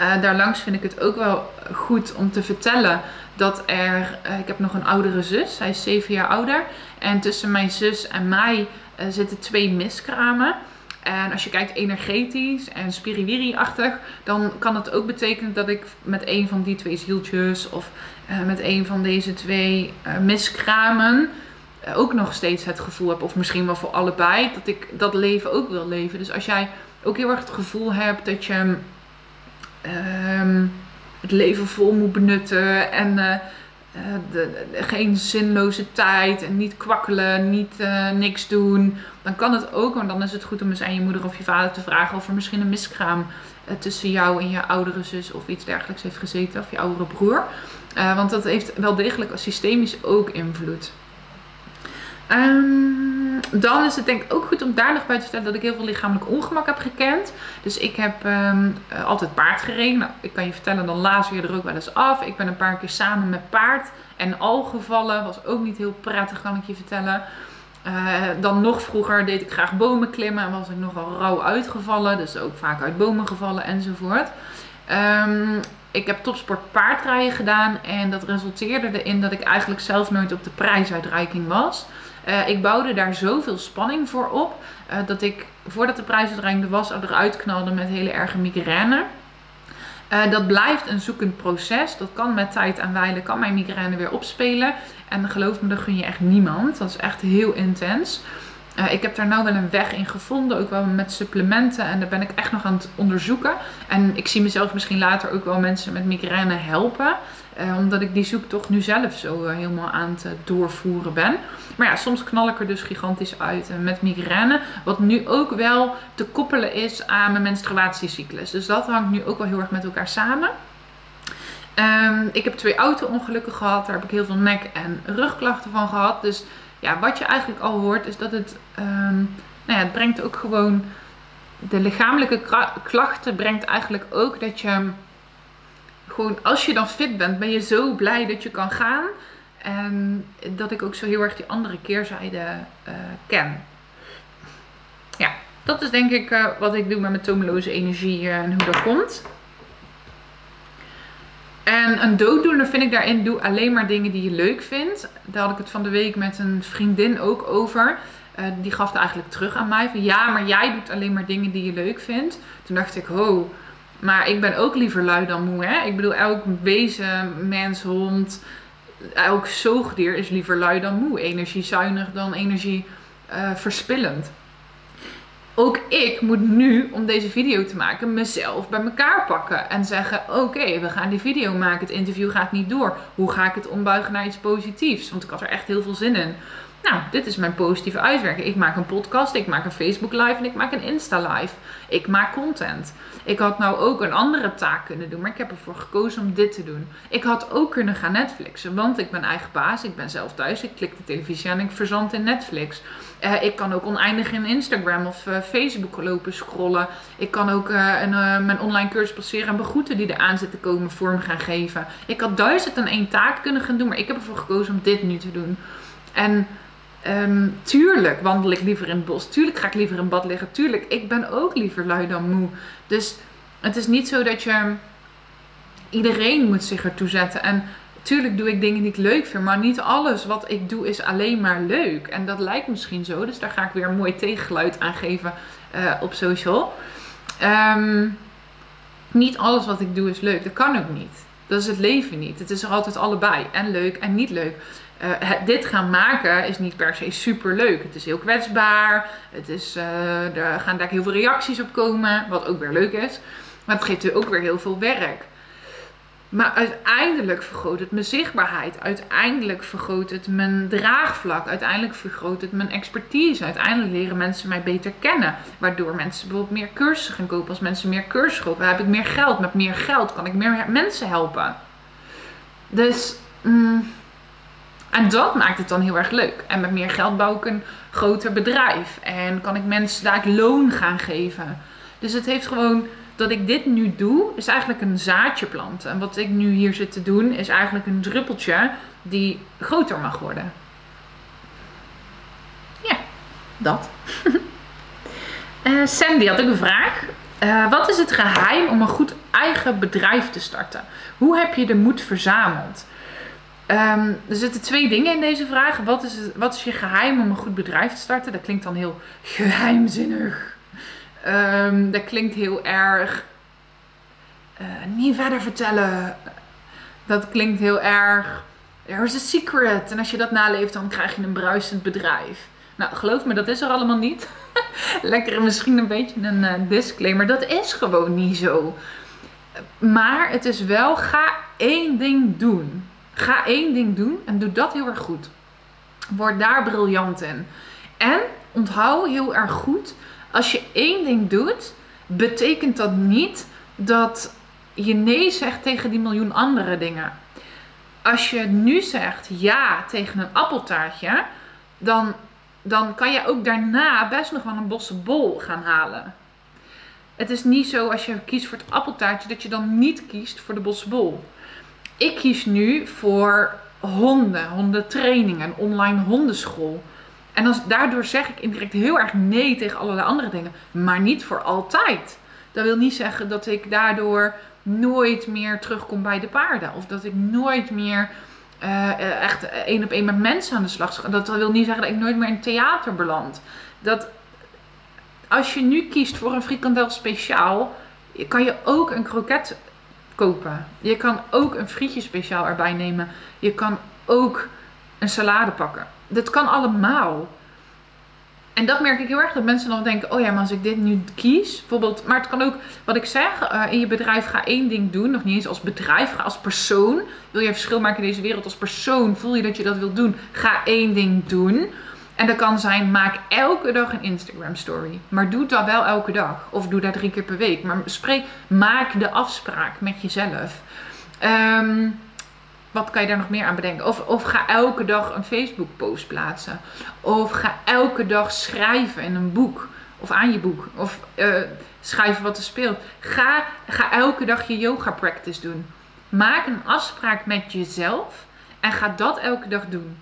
Uh, daarlangs vind ik het ook wel goed om te vertellen dat er. ik heb nog een oudere zus, zij is zeven jaar ouder. En tussen mijn zus en mij zitten twee miskramen. En als je kijkt energetisch en spiriwiri-achtig, dan kan het ook betekenen dat ik met een van die twee zieltjes of met een van deze twee miskramen ook nog steeds het gevoel heb, of misschien wel voor allebei, dat ik dat leven ook wil leven. Dus als jij ook heel erg het gevoel hebt dat je um, het leven vol moet benutten en de, de, geen zinloze tijd en niet kwakkelen, niet uh, niks doen. Dan kan het ook, want dan is het goed om eens aan je moeder of je vader te vragen of er misschien een miskraam tussen jou en je oudere zus of iets dergelijks heeft gezeten, of je oudere broer. want dat heeft wel degelijk systemisch ook invloed. Um, dan is het denk ik ook goed om daar nog bij te vertellen dat ik heel veel lichamelijk ongemak heb gekend. Dus ik heb um, altijd paard gereden. Nou, ik kan je vertellen, dan laas je er ook wel eens af. Ik ben een paar keer samen met paard en al gevallen. Was ook niet heel prettig, kan ik je vertellen. Uh, dan nog vroeger deed ik graag bomen klimmen en was ik nogal rauw uitgevallen. Dus ook vaak uit bomen gevallen enzovoort. Um, ik heb topsport paardrijden gedaan en dat resulteerde erin dat ik eigenlijk zelf nooit op de prijsuitreiking was. Uh, ik bouwde daar zoveel spanning voor op uh, dat ik voordat de prijsuitreiking er was eruit knalde met hele erge migraine. Uh, dat blijft een zoekend proces. Dat kan met tijd en wijle, kan mijn migraine weer opspelen. En geloof me, dat gun je echt niemand. Dat is echt heel intens. Ik heb daar nou wel een weg in gevonden, ook wel met supplementen. En daar ben ik echt nog aan het onderzoeken. En ik zie mezelf misschien later ook wel mensen met migraine helpen. Uh, omdat ik die zoektocht nu zelf zo uh, helemaal aan het doorvoeren ben. Maar ja, soms knal ik er dus gigantisch uit met migraine. Wat nu ook wel te koppelen is aan mijn menstruatiecyclus. Dus dat hangt nu ook wel heel erg met elkaar samen. Um, ik heb twee auto-ongelukken gehad. Daar heb ik heel veel nek- en rugklachten van gehad. Dus ja, wat je eigenlijk al hoort is dat het, um, nou ja, het brengt ook gewoon de lichamelijke klachten brengt eigenlijk ook dat je gewoon als je dan fit bent, ben je zo blij dat je kan gaan. En dat ik ook zo heel erg die andere keerzijde uh, ken. Ja, dat is denk ik uh, wat ik doe met mijn tomeloze energie uh, en hoe dat komt. En een dooddoener vind ik daarin, doe alleen maar dingen die je leuk vindt. Daar had ik het van de week met een vriendin ook over. Die gaf het eigenlijk terug aan mij. Van ja, maar jij doet alleen maar dingen die je leuk vindt. Toen dacht ik, ho, maar ik ben ook liever lui dan moe. Hè? Ik bedoel, elk wezen, mens, hond, elk zoogdier is liever lui dan moe. Energiezuinig dan energie uh, verspillend. ook ik moet nu, om deze video te maken, mezelf bij elkaar pakken. En zeggen: Oké, we gaan die video maken. Het interview gaat niet door. Hoe ga ik het ombuigen naar iets positiefs? Want ik had er echt heel veel zin in. Nou, dit is mijn positieve uitwerking. Ik maak een podcast, ik maak een Facebook live en ik maak een Insta live. Ik maak content. Ik had nou ook een andere taak kunnen doen, maar ik heb ervoor gekozen om dit te doen. Ik had ook kunnen gaan Netflixen, want ik ben eigen baas. Ik ben zelf thuis. Ik klik de televisie aan en ik verzand in Netflix. Uh, ik kan ook oneindig in Instagram of uh, Facebook lopen scrollen. Ik kan ook uh, een, mijn online cursus passeren en begroeten die eraan zitten komen vorm gaan geven. Ik had duizend en één taak kunnen gaan doen, maar ik heb ervoor gekozen om dit nu te doen. En Um, tuurlijk wandel ik liever in het bos. Tuurlijk ga ik liever in bad liggen. Tuurlijk, ik ben ook liever lui dan moe. Dus het is niet zo dat je... Iedereen moet zich ertoe zetten. En tuurlijk doe ik dingen die ik leuk vind. Maar niet alles wat ik doe is alleen maar leuk. En dat lijkt misschien zo. Dus daar ga ik weer een mooi tegengeluid aan geven uh, op social. Um, niet alles wat ik doe is leuk. Dat kan ook niet. Dat is het leven niet. Het is er altijd allebei. En leuk en niet leuk. Uh, dit gaan maken is niet per se super leuk. Het is heel kwetsbaar. Het is, uh, er gaan daar heel veel reacties op komen. Wat ook weer leuk is. Maar het geeft ook weer heel veel werk. Maar uiteindelijk vergroot het mijn zichtbaarheid. Uiteindelijk vergroot het mijn draagvlak. Uiteindelijk vergroot het mijn expertise. Uiteindelijk leren mensen mij beter kennen. Waardoor mensen bijvoorbeeld meer cursussen gaan kopen. Als mensen meer cursussen kopen, heb ik meer geld. Met meer geld kan ik meer mensen helpen. Dus. Mm, en dat maakt het dan heel erg leuk. En met meer geld bouw ik een groter bedrijf. En kan ik mensen daar loon gaan geven. Dus het heeft gewoon dat ik dit nu doe, is eigenlijk een zaadje planten. En wat ik nu hier zit te doen, is eigenlijk een druppeltje die groter mag worden. Ja, dat. uh, Sandy had ook een vraag. Uh, wat is het geheim om een goed eigen bedrijf te starten? Hoe heb je de moed verzameld? Um, er zitten twee dingen in deze vraag. Wat is, wat is je geheim om een goed bedrijf te starten? Dat klinkt dan heel geheimzinnig. Um, dat klinkt heel erg uh, niet verder vertellen. Dat klinkt heel erg. Er is a secret. En als je dat naleeft, dan krijg je een bruisend bedrijf. Nou, geloof me, dat is er allemaal niet. Lekker misschien een beetje een uh, disclaimer. Dat is gewoon niet zo. Maar het is wel, ga één ding doen. Ga één ding doen en doe dat heel erg goed. Word daar briljant in. En onthoud heel erg goed, als je één ding doet, betekent dat niet dat je nee zegt tegen die miljoen andere dingen. Als je nu zegt ja tegen een appeltaartje, dan, dan kan je ook daarna best nog wel een bosse bol gaan halen. Het is niet zo als je kiest voor het appeltaartje dat je dan niet kiest voor de bosse bol ik kies nu voor honden, hondentrainingen, een online hondenschool. En dan, daardoor zeg ik indirect heel erg nee tegen allerlei andere dingen, maar niet voor altijd. Dat wil niet zeggen dat ik daardoor nooit meer terugkom bij de paarden. Of dat ik nooit meer uh, echt één op één met mensen aan de slag ga. Dat wil niet zeggen dat ik nooit meer in theater beland. Dat als je nu kiest voor een frikandel speciaal, kan je ook een kroket kopen. Je kan ook een frietje speciaal erbij nemen. Je kan ook een salade pakken. Dat kan allemaal. En dat merk ik heel erg, dat mensen dan denken, oh ja, maar als ik dit nu kies, bijvoorbeeld, maar het kan ook, wat ik zeg, uh, in je bedrijf ga één ding doen, nog niet eens als bedrijf, ga als persoon. Wil je verschil maken in deze wereld als persoon, voel je dat je dat wilt doen, ga één ding doen. En dat kan zijn, maak elke dag een Instagram story. Maar doe dat wel elke dag. Of doe dat drie keer per week. Maar spreek, maak de afspraak met jezelf. Um, wat kan je daar nog meer aan bedenken? Of, of ga elke dag een Facebook post plaatsen. Of ga elke dag schrijven in een boek. Of aan je boek. Of uh, schrijven wat er speelt. Ga, ga elke dag je yoga practice doen. Maak een afspraak met jezelf. En ga dat elke dag doen.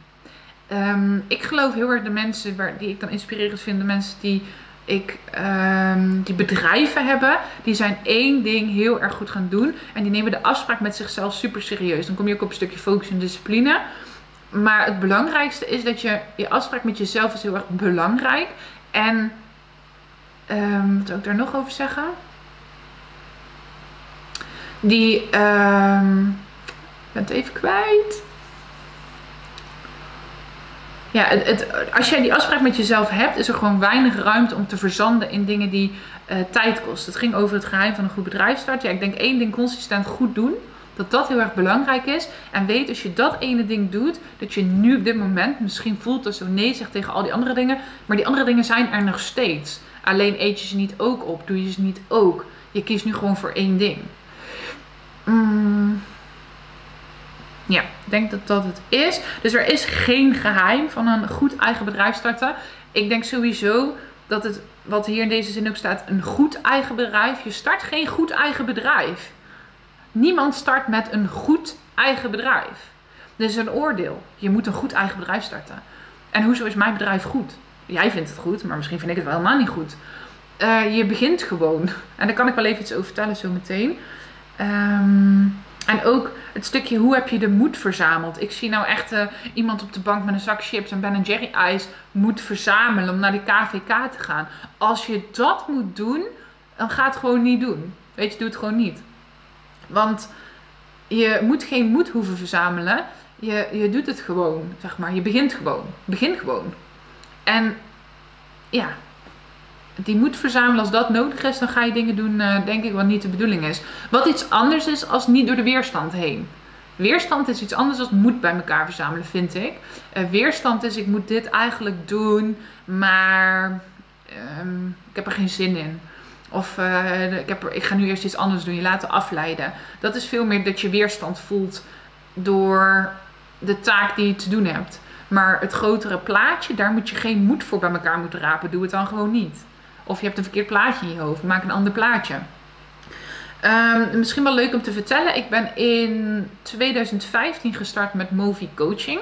Um, ik geloof heel erg de mensen waar, die ik dan inspirerend vind, de mensen die ik um, die bedrijven hebben, die zijn één ding heel erg goed gaan doen. En die nemen de afspraak met zichzelf super serieus. Dan kom je ook op een stukje focus en discipline. Maar het belangrijkste is dat je je afspraak met jezelf is heel erg belangrijk. En um, wat wil ik daar nog over zeggen? Die, um, ik ben het even kwijt. Ja, het, het, als jij die afspraak met jezelf hebt, is er gewoon weinig ruimte om te verzanden in dingen die uh, tijd kosten. Het ging over het geheim van een goed bedrijfstart. Ja, ik denk één ding consistent goed doen. Dat dat heel erg belangrijk is. En weet als je dat ene ding doet, dat je nu op dit moment misschien voelt dat zo nee zegt tegen al die andere dingen. Maar die andere dingen zijn er nog steeds. Alleen eet je ze niet ook op, doe je ze niet ook. Je kiest nu gewoon voor één ding. Mm. Ja, ik denk dat dat het is. Dus er is geen geheim van een goed eigen bedrijf starten. Ik denk sowieso dat het, wat hier in deze zin ook staat, een goed eigen bedrijf. Je start geen goed eigen bedrijf. Niemand start met een goed eigen bedrijf. Dit is een oordeel. Je moet een goed eigen bedrijf starten. En hoezo is mijn bedrijf goed? Jij vindt het goed, maar misschien vind ik het wel helemaal niet goed. Uh, je begint gewoon. En daar kan ik wel even iets over vertellen zo meteen. Um, en ook het stukje hoe heb je de moed verzameld. Ik zie nou echt uh, iemand op de bank met een zak chips en Ben Jerry ijs moet verzamelen om naar de KVK te gaan. Als je dat moet doen, dan ga het gewoon niet doen. Weet je, doe het gewoon niet. Want je moet geen moed hoeven verzamelen. Je, je doet het gewoon, zeg maar. Je begint gewoon. Begin gewoon. En ja, die moet verzamelen als dat nodig is, dan ga je dingen doen, uh, denk ik, wat niet de bedoeling is. Wat iets anders is als niet door de weerstand heen. Weerstand is iets anders dan moed bij elkaar verzamelen, vind ik. Uh, weerstand is, ik moet dit eigenlijk doen, maar um, ik heb er geen zin in. Of uh, ik, heb er, ik ga nu eerst iets anders doen, je laten afleiden. Dat is veel meer dat je weerstand voelt door de taak die je te doen hebt. Maar het grotere plaatje, daar moet je geen moed voor bij elkaar moeten rapen. Doe het dan gewoon niet. Of je hebt een verkeerd plaatje in je hoofd. Maak een ander plaatje. Um, misschien wel leuk om te vertellen. Ik ben in 2015 gestart met Movi Coaching.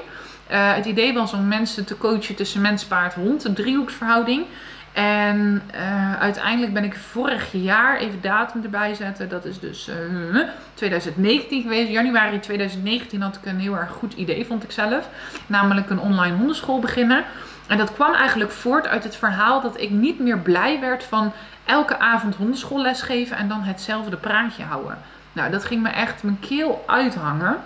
Uh, het idee was om mensen te coachen tussen mens, paard, hond. Een driehoeksverhouding. En uh, uiteindelijk ben ik vorig jaar, even datum erbij zetten, dat is dus uh, eh, 2019 geweest. Januari 2019 had ik een heel erg goed idee, vond ik zelf. Namelijk een online hondenschool beginnen. En dat kwam eigenlijk voort uit het verhaal dat ik niet meer blij werd van elke avond hondenschoolles geven en dan hetzelfde praatje houden. Nou, dat ging me echt mijn keel uithangen.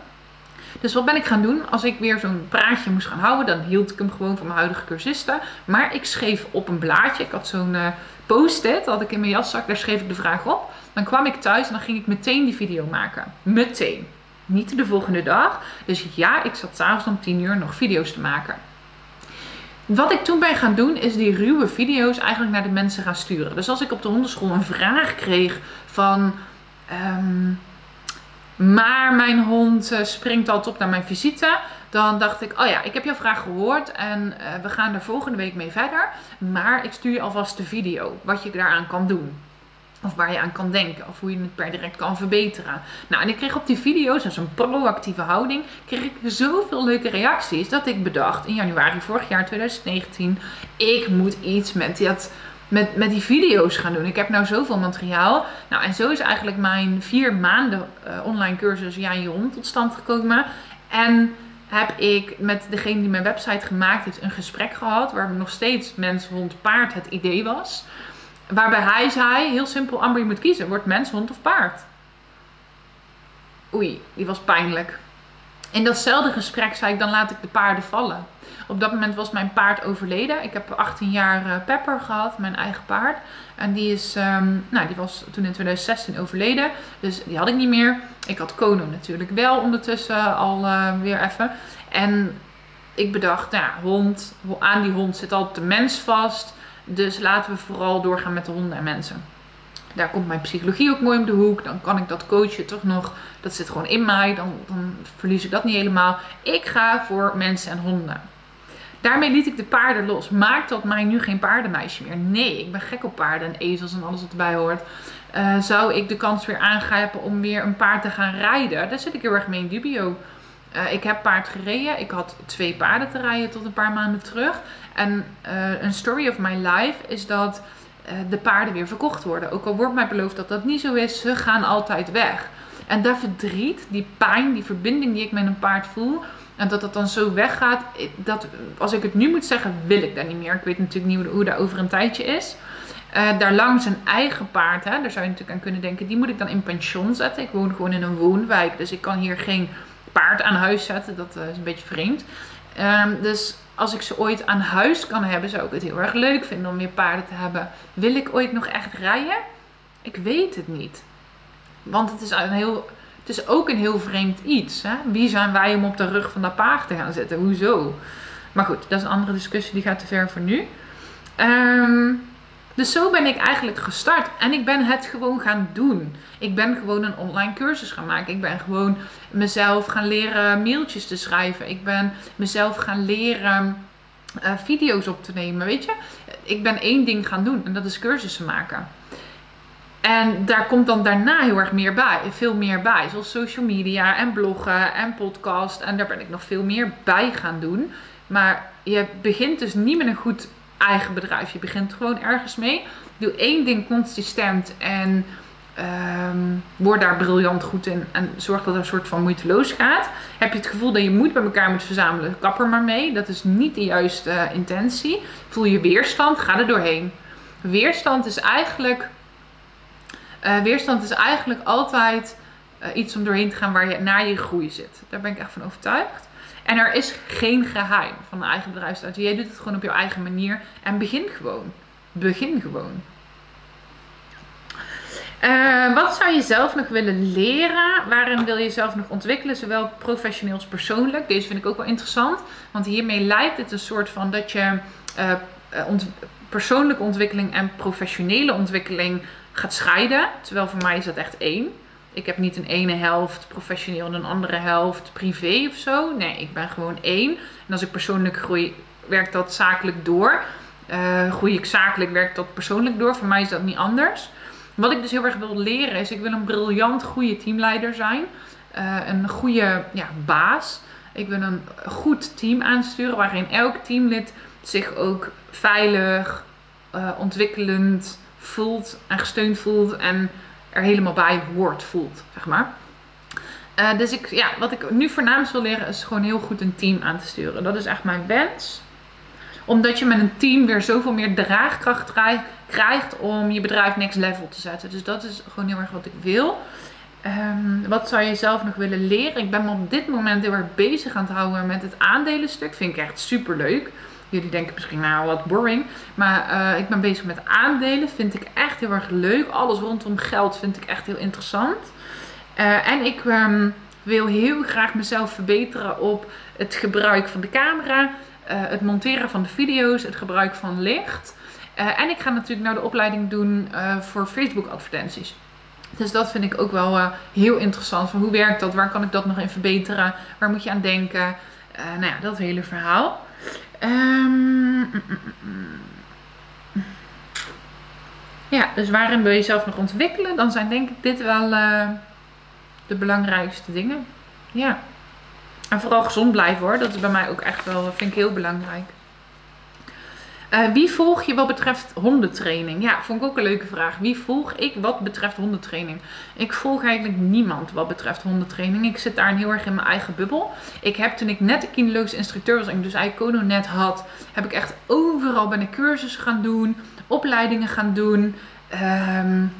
Dus wat ben ik gaan doen? Als ik weer zo'n praatje moest gaan houden, dan hield ik hem gewoon van mijn huidige cursisten. Maar ik schreef op een blaadje. Ik had zo'n uh, post-it, had ik in mijn jaszak, daar schreef ik de vraag op. Dan kwam ik thuis en dan ging ik meteen die video maken. Meteen. Niet de volgende dag. Dus ja, ik zat s'avonds om 10 uur nog video's te maken. Wat ik toen ben gaan doen, is die ruwe video's eigenlijk naar de mensen gaan sturen. Dus als ik op de hondenschool een vraag kreeg van. Ehm, maar mijn hond eh, springt altijd op naar mijn visite. Dan dacht ik, oh ja, ik heb jouw vraag gehoord en uh, we gaan er volgende week mee verder. Maar ik stuur je alvast de video, wat je daaraan kan doen. Of waar je aan kan denken. Of hoe je het per direct kan verbeteren. Nou, en ik kreeg op die video's, is een proactieve houding, kreeg ik zoveel leuke reacties. Dat ik bedacht in januari vorig jaar 2019. Ik moet iets met dat met, met die video's gaan doen. Ik heb nou zoveel materiaal. Nou, en zo is eigenlijk mijn vier maanden uh, online cursus Ja hond tot stand gekomen. En heb ik met degene die mijn website gemaakt heeft een gesprek gehad. Waar nog steeds mens, hond, paard het idee was. Waarbij hij zei, heel simpel, Amber je moet kiezen. Wordt mens, hond of paard? Oei, die was pijnlijk. In datzelfde gesprek zei ik, dan laat ik de paarden vallen. Op dat moment was mijn paard overleden. Ik heb 18 jaar uh, Pepper gehad, mijn eigen paard. En die, is, um, nou, die was toen in 2016 overleden. Dus die had ik niet meer. Ik had Kono natuurlijk wel ondertussen al uh, weer even. En ik bedacht, nou hond, aan die hond zit altijd de mens vast. Dus laten we vooral doorgaan met de honden en mensen. Daar komt mijn psychologie ook mooi om de hoek. Dan kan ik dat coachen toch nog. Dat zit gewoon in mij. Dan, dan verlies ik dat niet helemaal. Ik ga voor mensen en honden. Daarmee liet ik de paarden los. Maakt dat mij nu geen paardenmeisje meer? Nee, ik ben gek op paarden en ezels en alles wat erbij hoort. Uh, zou ik de kans weer aangrijpen om weer een paard te gaan rijden? Daar zit ik heel erg mee in dubio. Uh, ik heb paard gereden. Ik had twee paarden te rijden tot een paar maanden terug. En uh, een story of my life is dat de paarden weer verkocht worden. Ook al wordt mij beloofd dat dat niet zo is, ze gaan altijd weg. En dat verdriet, die pijn, die verbinding die ik met een paard voel, en dat dat dan zo weggaat, dat, als ik het nu moet zeggen, wil ik dat niet meer. Ik weet natuurlijk niet hoe dat over een tijdje is. Uh, daar langs een eigen paard, hè, daar zou je natuurlijk aan kunnen denken, die moet ik dan in pension zetten. Ik woon gewoon in een woonwijk, dus ik kan hier geen paard aan huis zetten. Dat is een beetje vreemd. Um, dus als ik ze ooit aan huis kan hebben, zou ik het heel erg leuk vinden om meer paarden te hebben. Wil ik ooit nog echt rijden? Ik weet het niet. Want het is, een heel, het is ook een heel vreemd iets. Hè? Wie zijn wij om op de rug van dat paard te gaan zitten? Hoezo? Maar goed, dat is een andere discussie, die gaat te ver voor nu. Um, dus zo ben ik eigenlijk gestart. En ik ben het gewoon gaan doen. Ik ben gewoon een online cursus gaan maken. Ik ben gewoon mezelf gaan leren mailtjes te schrijven. Ik ben mezelf gaan leren uh, video's op te nemen. Weet je, ik ben één ding gaan doen en dat is cursussen maken. En daar komt dan daarna heel erg meer bij, veel meer bij. Zoals social media en bloggen en podcast. En daar ben ik nog veel meer bij gaan doen. Maar je begint dus niet met een goed eigen bedrijf. Je begint gewoon ergens mee. Doe één ding consistent en um, word daar briljant goed in. En zorg dat er een soort van moeiteloos gaat. Heb je het gevoel dat je moed bij elkaar moet verzamelen, kap er maar mee. Dat is niet de juiste uh, intentie. Voel je weerstand, ga er doorheen. Weerstand is eigenlijk, uh, weerstand is eigenlijk altijd uh, iets om doorheen te gaan waar je naar je groei zit. Daar ben ik echt van overtuigd. En er is geen geheim van een eigen bedrijfsstrategie. Jij doet het gewoon op jouw eigen manier. En begin gewoon. Begin gewoon. Uh, wat zou je zelf nog willen leren? Waarin wil je zelf nog ontwikkelen? Zowel professioneel als persoonlijk. Deze vind ik ook wel interessant. Want hiermee lijkt het een soort van dat je uh, ont persoonlijke ontwikkeling en professionele ontwikkeling gaat scheiden. Terwijl voor mij is dat echt één. Ik heb niet een ene helft professioneel en een andere helft privé of zo. Nee, ik ben gewoon één. En als ik persoonlijk groei, werkt dat zakelijk door. Uh, groei ik zakelijk, werkt dat persoonlijk door. Voor mij is dat niet anders. Wat ik dus heel erg wil leren is, ik wil een briljant goede teamleider zijn. Uh, een goede ja, baas. Ik wil een goed team aansturen waarin elk teamlid zich ook veilig, uh, ontwikkelend voelt en gesteund voelt. En er helemaal bij hoort, voelt, zeg maar. Uh, dus ik, ja, wat ik nu voornaamst wil leren is gewoon heel goed een team aan te sturen. Dat is echt mijn wens. Omdat je met een team weer zoveel meer draagkracht krijgt om je bedrijf next level te zetten. Dus dat is gewoon heel erg wat ik wil. Um, wat zou je zelf nog willen leren? Ik ben op dit moment heel erg bezig aan het houden met het aandelenstuk. Vind ik echt super leuk. Jullie denken misschien, nou wat boring. Maar uh, ik ben bezig met aandelen. Vind ik echt heel erg leuk. Alles rondom geld vind ik echt heel interessant. Uh, en ik um, wil heel graag mezelf verbeteren op het gebruik van de camera. Uh, het monteren van de video's. Het gebruik van licht. en ik ga natuurlijk nou de opleiding doen voor Facebook advertenties. Dus dat vind ik ook wel heel interessant. Van hoe werkt dat? Waar kan ik dat nog in verbeteren? Waar moet je aan denken? Nou ja, dat hele verhaal. Um, ja, dus waarin wil je jezelf nog ontwikkelen? Dan zijn denk ik dit wel uh, de belangrijkste dingen. Ja. En vooral gezond blijven hoor. Dat is bij mij ook echt wel, vind ik heel belangrijk. Uh, wie volg je wat betreft hondentraining? Ja, vond ik ook een leuke vraag. Wie volg ik wat betreft hondentraining? Ik volg eigenlijk niemand wat betreft hondentraining. Ik zit daar heel erg in mijn eigen bubbel. Ik heb toen ik net de kinologische instructeur was en ik dus Icono net had, heb ik echt overal ben ik cursussen gaan doen, opleidingen gaan doen, um,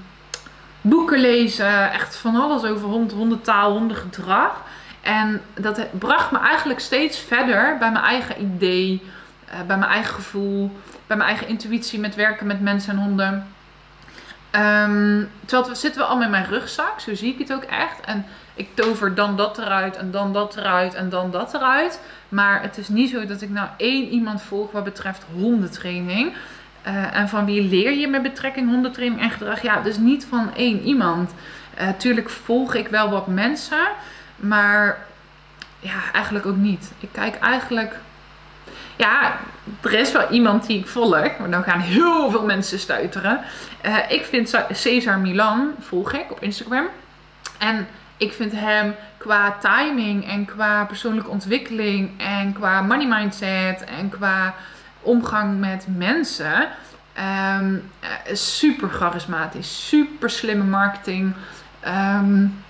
boeken lezen, echt van alles over hond, hondentaal, hondengedrag. En dat bracht me eigenlijk steeds verder bij mijn eigen idee uh, bij mijn eigen gevoel, bij mijn eigen intuïtie met werken met mensen en honden. Um, terwijl het zitten we allemaal in mijn rugzak, zo zie ik het ook echt. En ik tover dan dat eruit en dan dat eruit en dan dat eruit. Maar het is niet zo dat ik nou één iemand volg wat betreft hondentraining. Uh, en van wie leer je met betrekking hondentraining en gedrag? Ja, dus niet van één iemand. Uh, tuurlijk volg ik wel wat mensen, maar ja, eigenlijk ook niet. Ik kijk eigenlijk ja, er is wel iemand die ik volg. Maar dan gaan heel veel mensen stuiteren. Uh, ik vind Cesar Milan, volg ik op Instagram. En ik vind hem qua timing en qua persoonlijke ontwikkeling en qua money mindset en qua omgang met mensen um, super charismatisch, super slimme marketing. Um,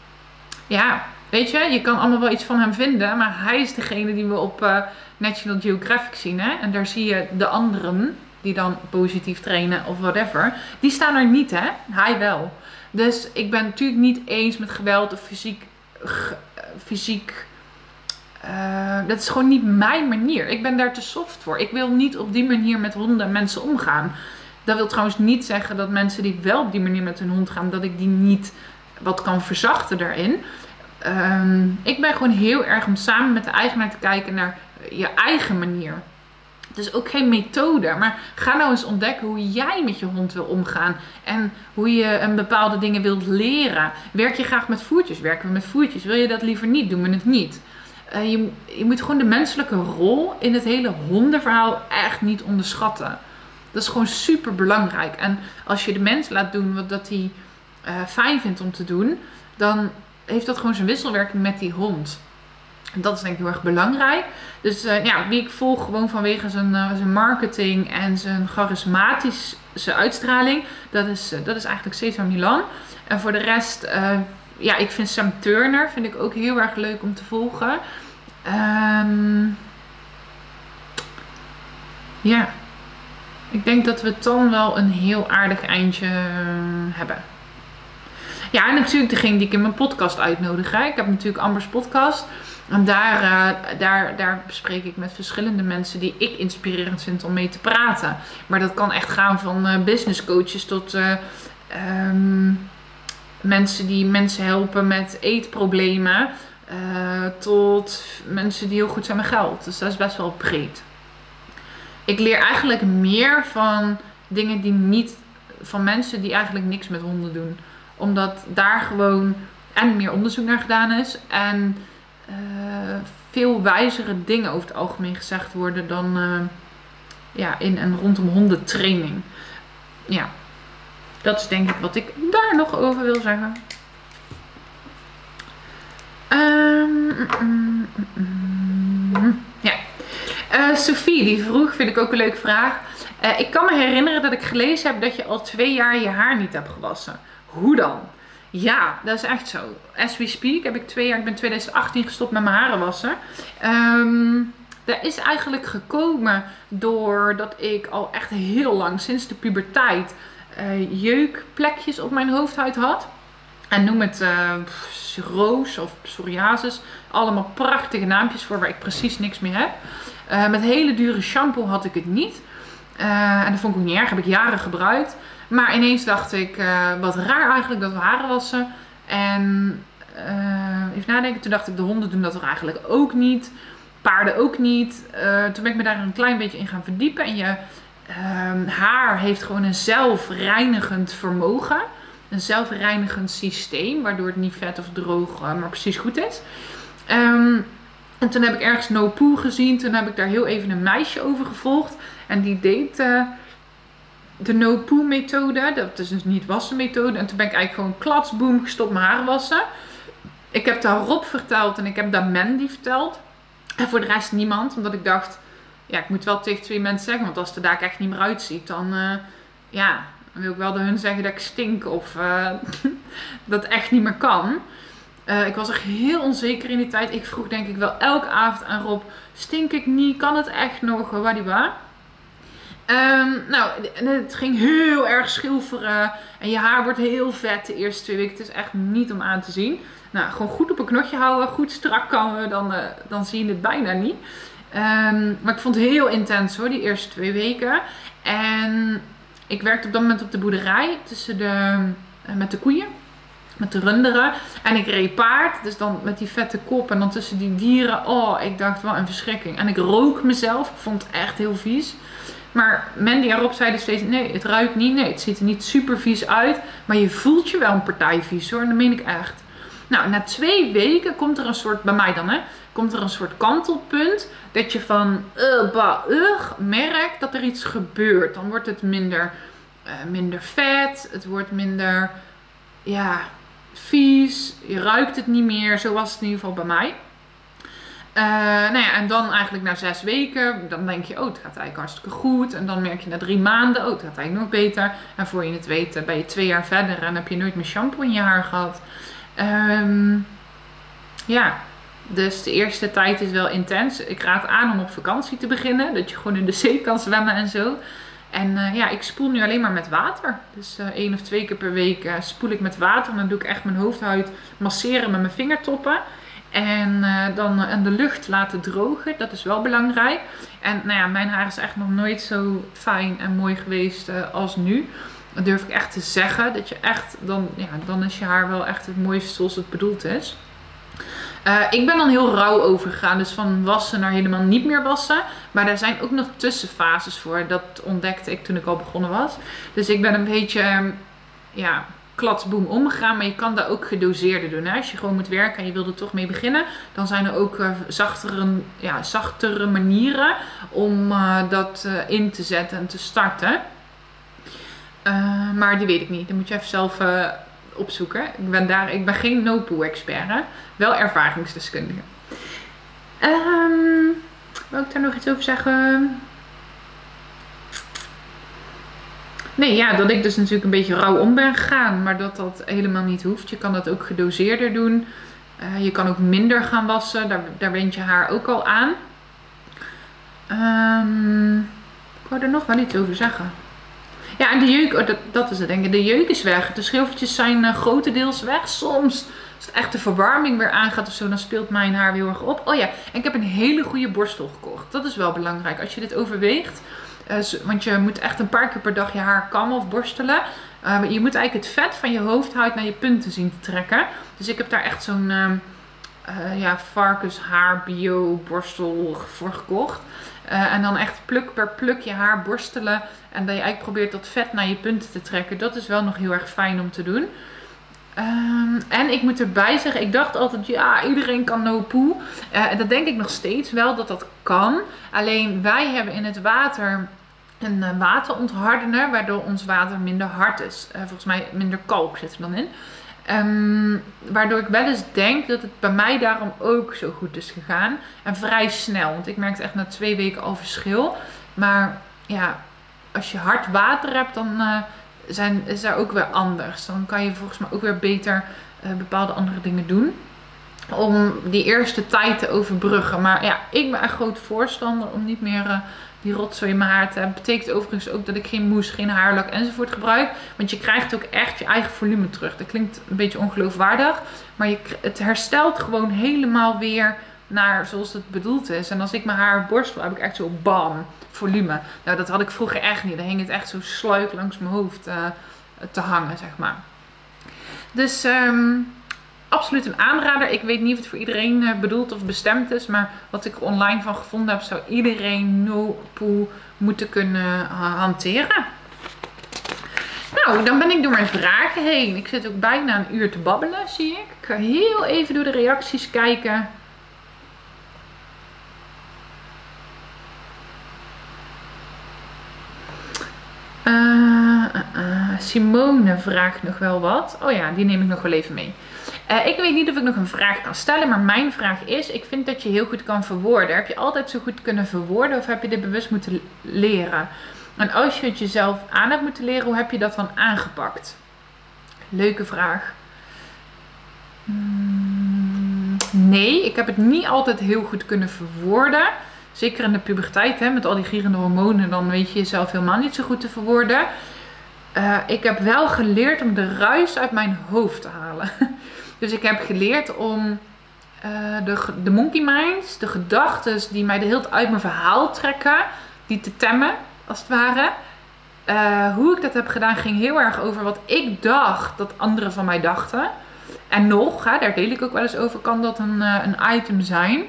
ja, weet je, je kan allemaal wel iets van hem vinden, maar hij is degene die we op uh, National Geographic zien. Hè? En daar zie je de anderen, die dan positief trainen of whatever, die staan er niet, hè? Hij wel. Dus ik ben natuurlijk niet eens met geweld of fysiek, fysiek uh, dat is gewoon niet mijn manier. Ik ben daar te soft voor. Ik wil niet op die manier met honden en mensen omgaan. Dat wil trouwens niet zeggen dat mensen die wel op die manier met hun hond gaan, dat ik die niet wat kan verzachten daarin. Uh, ik ben gewoon heel erg om samen met de eigenaar te kijken naar je eigen manier. Het is ook geen methode, maar ga nou eens ontdekken hoe jij met je hond wil omgaan. En hoe je een bepaalde dingen wilt leren. Werk je graag met voertjes? Werken we met voertjes? Wil je dat liever niet? Doen we het niet. Uh, je, je moet gewoon de menselijke rol in het hele hondenverhaal echt niet onderschatten. Dat is gewoon super belangrijk. En als je de mens laat doen wat dat hij uh, fijn vindt om te doen, dan heeft dat gewoon zijn wisselwerking met die hond. Dat is denk ik heel erg belangrijk. Dus uh, ja, wie ik volg gewoon vanwege zijn, uh, zijn marketing en zijn charismatische uitstraling. Dat is, uh, dat is eigenlijk Cesar Milan. En voor de rest, ja, ik vind Sam Turner vind ik ook heel erg leuk om te volgen. Um, ja, ik denk dat we dan wel een heel aardig eindje hebben. Ja, en natuurlijk degene die ik in mijn podcast uitnodig. Ik heb natuurlijk Ambers podcast. En daar, uh, daar, daar bespreek ik met verschillende mensen die ik inspirerend vind om mee te praten. Maar dat kan echt gaan van uh, business coaches tot uh, um, mensen die mensen helpen met eetproblemen. tot mensen die heel goed zijn met geld. Dus dat is best wel breed. Ik leer eigenlijk meer van dingen die niet. van mensen die eigenlijk niks met honden doen. Omdat daar gewoon en meer onderzoek naar gedaan is. En uh, veel wijzere dingen over het algemeen gezegd worden dan uh, ja, in en rondom hondentraining. Ja, dat is denk ik wat ik daar nog over wil zeggen. Mm, ja. Uh, Sophie, die vroeg, vind ik ook een leuke vraag. ik kan me herinneren dat ik gelezen heb dat je al twee jaar je haar niet hebt gewassen. Hoe dan? Ja, dat is echt zo. As we speak heb ik twee jaar, ik ben 2018 gestopt met mijn haren wassen. Um, dat is eigenlijk gekomen doordat ik al echt heel lang, sinds de puberteit, uh, jeukplekjes op mijn hoofdhuid had. En noem het uh, roos of psoriasis. Allemaal prachtige naampjes voor waar ik precies niks meer heb. Uh, met hele dure shampoo had ik het niet. En dat vond ik ook niet erg. Heb ik jaren gebruikt. Maar ineens dacht ik, uh, wat raar eigenlijk dat we haren wassen. En uh, even nadenken, toen dacht ik, de honden doen dat toch eigenlijk ook niet. Paarden ook niet. Uh, toen ben ik me daar een klein beetje in gaan verdiepen. En je ehm, haar heeft gewoon een zelfreinigend vermogen. Een zelfreinigend systeem, waardoor het niet vet of droog, maar precies goed is. Um, en toen heb ik ergens No Poo gezien. Toen heb ik daar heel even een meisje over gevolgd. En die deed de no-poo methode. Dat is dus niet wassen methode. En toen ben ik eigenlijk gewoon klatsboom gestopt mijn haar wassen. Ik heb daar Rob verteld en ik heb daar Mandy verteld. En voor de rest niemand. Omdat ik dacht, ja, ik moet wel tegen twee mensen zeggen. Want als er daar echt niet meer uitziet, dan, uh, ja, dan wil ik wel de hun zeggen dat ik stink. Of uh, dat echt niet meer kan. Uh, ik was echt heel onzeker in die tijd. Ik vroeg denk ik wel elke avond aan Rob, stink ik niet? Kan het echt nog? Waar? Um, nou, het ging heel erg schilferen. En je haar wordt heel vet de eerste twee weken. Het is echt niet om aan te zien. Nou, gewoon goed op een knotje houden. Goed strak kammen. Dan, uh, dan zie je het bijna niet. Um, maar ik vond het heel intens hoor, die eerste twee weken. En ik werkte op dat moment op de boerderij. Tussen de, uh, met de koeien. Met de runderen. En ik reed paard. Dus dan met die vette kop. En dan tussen die dieren. Oh, ik dacht wel een verschrikking. En ik rook mezelf. Ik vond het echt heel vies. Maar Mandy en Rob zeiden steeds, nee, het ruikt niet. Nee, het ziet er niet super vies uit. Maar je voelt je wel een partij vies hoor. En dat meen ik echt. Nou, na twee weken komt er een soort, bij mij dan hè, komt er een soort kantelpunt. Dat je van, uh, uh, merkt dat er iets gebeurt. Dan wordt het minder, uh, minder vet. Het wordt minder, ja, vies. Je ruikt het niet meer. Zo was het in ieder geval bij mij. Uh, nou ja, en dan eigenlijk na zes weken, dan denk je, oh, het gaat eigenlijk hartstikke goed. En dan merk je na drie maanden, oh, het gaat eigenlijk nog beter. En voor je het weet, ben je twee jaar verder en heb je nooit meer shampoo in je haar gehad. Um, ja, dus de eerste tijd is wel intens. Ik raad aan om op vakantie te beginnen, dat je gewoon in de zee kan zwemmen en zo. En uh, ja, ik spoel nu alleen maar met water. Dus uh, één of twee keer per week spoel ik met water. En dan doe ik echt mijn hoofdhuid masseren met mijn vingertoppen. En uh, dan aan de lucht laten drogen. Dat is wel belangrijk. En nou ja, mijn haar is echt nog nooit zo fijn en mooi geweest als nu. Dat durf ik echt te zeggen. Dat je echt, dan, ja, dan is je haar wel echt het mooiste zoals het bedoeld is. Ik ben dan heel rauw overgegaan. Dus van wassen naar helemaal niet meer wassen. Maar daar zijn ook nog tussenfases voor. Dat ontdekte ik toen ik al begonnen was. Dus ik ben een beetje, ehm, ja, klatsboom omgegaan. Maar je kan dat ook gedoseerder doen. Als je gewoon moet werken en je wilt er toch mee beginnen. Dan zijn er ook uh, zachtere, ja, zachtere manieren om uh, dat in te zetten en te starten. maar die weet ik niet. Dan moet je even zelf opzoeken. Ik ben, daar, ik ben geen no-poo-expert, wel ervaringsdeskundige. Um, wil ik daar nog iets over zeggen? Nee, ja, dat ik dus natuurlijk een beetje rauw om ben gegaan. Maar dat dat helemaal niet hoeft. Je kan dat ook gedoseerder doen. Uh, je kan ook minder gaan wassen. Daar, daar wend je haar ook al aan. Um, ik wou er nog wel iets over zeggen. Ja, en de jeuk, oh, dat, dat is het denk ik. De jeuk is weg. De schilfertjes zijn uh, grotendeels weg. Soms, als het echt de verwarming weer aangaat of zo, dan speelt mijn haar heel erg op. Oh ja, en ik heb een hele goede borstel gekocht. Dat is wel belangrijk. Als je dit overweegt, want je moet echt een paar keer per dag je haar kammen of borstelen. Uh, je moet eigenlijk het vet van je hoofdhuid naar je punten zien te trekken. Dus ik heb daar echt zo'n uh, ja, varkenshaar bio borstel voor gekocht. En dan echt pluk per pluk je haar borstelen. En dat je eigenlijk probeert dat vet naar je punten te trekken. Dat is wel nog heel erg fijn om te doen. Um, en ik moet erbij zeggen, ik dacht altijd, ja, iedereen kan no poo. Uh, dat denk ik nog steeds wel, dat dat kan. Alleen wij hebben in het water een uh, wateronthardener, waardoor ons water minder hard is. Uh, volgens mij minder kalk zit er dan in. Um, waardoor ik wel eens denk dat het bij mij daarom ook zo goed is gegaan. En vrij snel. Want ik merkte echt na twee weken al verschil. Maar ja, als je hard water hebt, dan uh, zijn, is daar ook weer anders. Dan kan je volgens mij ook weer beter uh, bepaalde andere dingen doen. Om die eerste tijd te overbruggen. Maar ja, ik ben echt groot voorstander om niet meer uh, die rotzooi in mijn haar te hebben. Betekent overigens ook dat ik geen mousse, geen haarlak enzovoort gebruik. Want je krijgt ook echt je eigen volume terug. Dat klinkt een beetje ongeloofwaardig. Maar je, het herstelt gewoon helemaal weer naar zoals het bedoeld is. En als ik mijn haar borstel, heb ik echt zo bam, volume. Nou, dat had ik vroeger echt niet. Dan hing het echt zo sluik langs mijn hoofd uh, te hangen, zeg maar. Dus um, absoluut een aanrader. Ik weet niet of het voor iedereen uh, bedoeld of bestemd is. Maar wat ik online van gevonden heb, zou iedereen no poo moeten kunnen uh, hanteren. Nou, dan ben ik door mijn vragen heen. Ik zit ook bijna een uur te babbelen, zie ik. Ik ga heel even door de reacties kijken. Uh, uh, Simone vraagt nog wel wat. Oh ja, die neem ik nog wel even mee. Ik weet niet of ik nog een vraag kan stellen, maar mijn vraag is: ik vind dat je heel goed kan verwoorden. Heb je altijd zo goed kunnen verwoorden of heb je dit bewust moeten leren? En als je het jezelf aan hebt moeten leren, hoe heb je dat dan aangepakt? Leuke vraag. Hmm, nee, ik heb het niet altijd heel goed kunnen verwoorden. Zeker in de puberteit, hè, met al die gierende hormonen, dan weet je jezelf helemaal niet zo goed te verwoorden. Uh, ik heb wel geleerd om de ruis uit mijn hoofd te halen. dus ik heb geleerd om uh, de, de monkey minds, de gedachten die mij de hele tijd uit mijn verhaal trekken, die te temmen, als het ware. Uh, hoe ik dat heb gedaan ging heel erg over wat ik dacht dat anderen van mij dachten. En nog, hè, daar deel ik ook wel eens over, kan dat een, een item zijn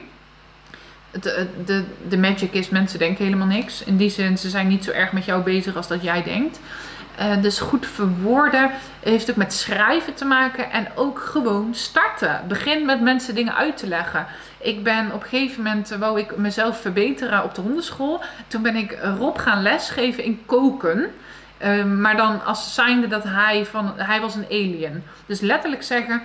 de, de, de magic is, mensen denken helemaal niks. In die zin, ze zijn niet zo erg met jou bezig als dat jij denkt. Uh, dus goed verwoorden heeft ook met schrijven te maken en ook gewoon starten. Begin met mensen dingen uit te leggen. Ik ben op een gegeven moment, uh, wou ik mezelf verbeteren op de hondenschool. Toen ben ik Rob gaan lesgeven in koken. Uh, maar dan als zijnde dat hij van, hij was een alien. Dus letterlijk zeggen,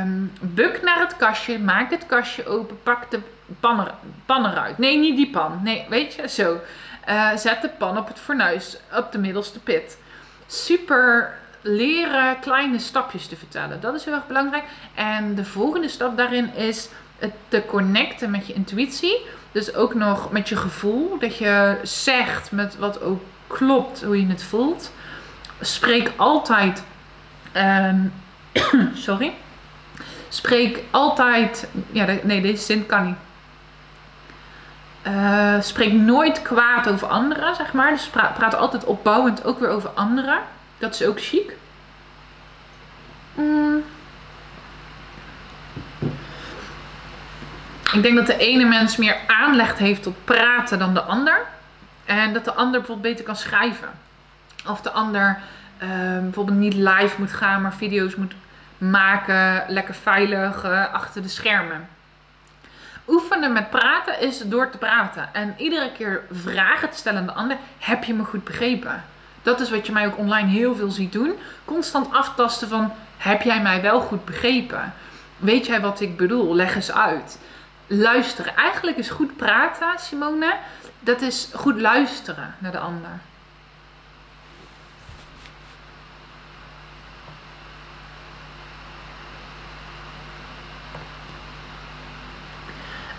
um, buk naar het kastje, maak het kastje open, pak de pan, er, eruit. Nee, niet die pan. Nee, weet je, zo. Uh, zet de pan op het fornuis, op de middelste pit. Super leren kleine stapjes te vertellen. Dat is heel erg belangrijk. En de volgende stap daarin is het te connecten met je intuïtie. Dus ook nog met je gevoel. Dat je zegt met wat ook klopt hoe je het voelt. Spreek altijd. Um, sorry Spreek altijd. Ja, nee, deze zin kan niet. Spreek nooit kwaad over anderen, zeg maar. Dus praat altijd opbouwend ook weer over anderen. Dat is ook chic. Mm. Ik denk dat de ene mens meer aanleg heeft tot praten dan de ander. En dat de ander bijvoorbeeld beter kan schrijven. Of de ander ehm, bijvoorbeeld niet live moet gaan, maar video's moet maken, lekker veilig uh, achter de schermen. Oefenen met praten is door te praten. En iedere keer vragen te stellen aan de ander: heb je me goed begrepen? Dat is wat je mij ook online heel veel ziet doen. Constant aftasten van: heb jij mij wel goed begrepen? Weet jij wat ik bedoel? Leg eens uit. Luisteren. Eigenlijk is goed praten, Simone. Dat is goed luisteren naar de ander.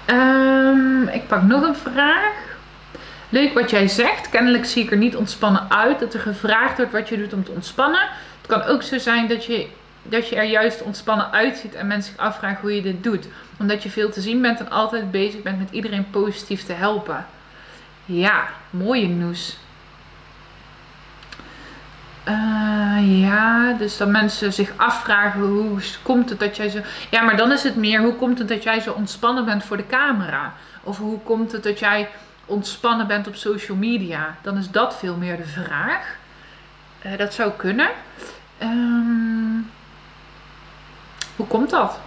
Um, ik pak nog een vraag. Leuk wat jij zegt. Kennelijk zie ik er niet ontspannen uit. Dat er gevraagd wordt wat je doet om te ontspannen. Het kan ook zo zijn dat je, dat je er juist ontspannen uitziet en mensen zich afvragen hoe je dit doet. Omdat je veel te zien bent en altijd bezig bent met iedereen positief te helpen. Ja, mooie nieuws. Uh, dus dat mensen zich afvragen hoe komt het dat jij zo. Ja, maar dan is het meer hoe komt het dat jij zo ontspannen bent voor de camera? Of hoe komt het dat jij ontspannen bent op social media? Dan is dat veel meer de vraag. Uh, dat zou kunnen. Um, hoe komt dat?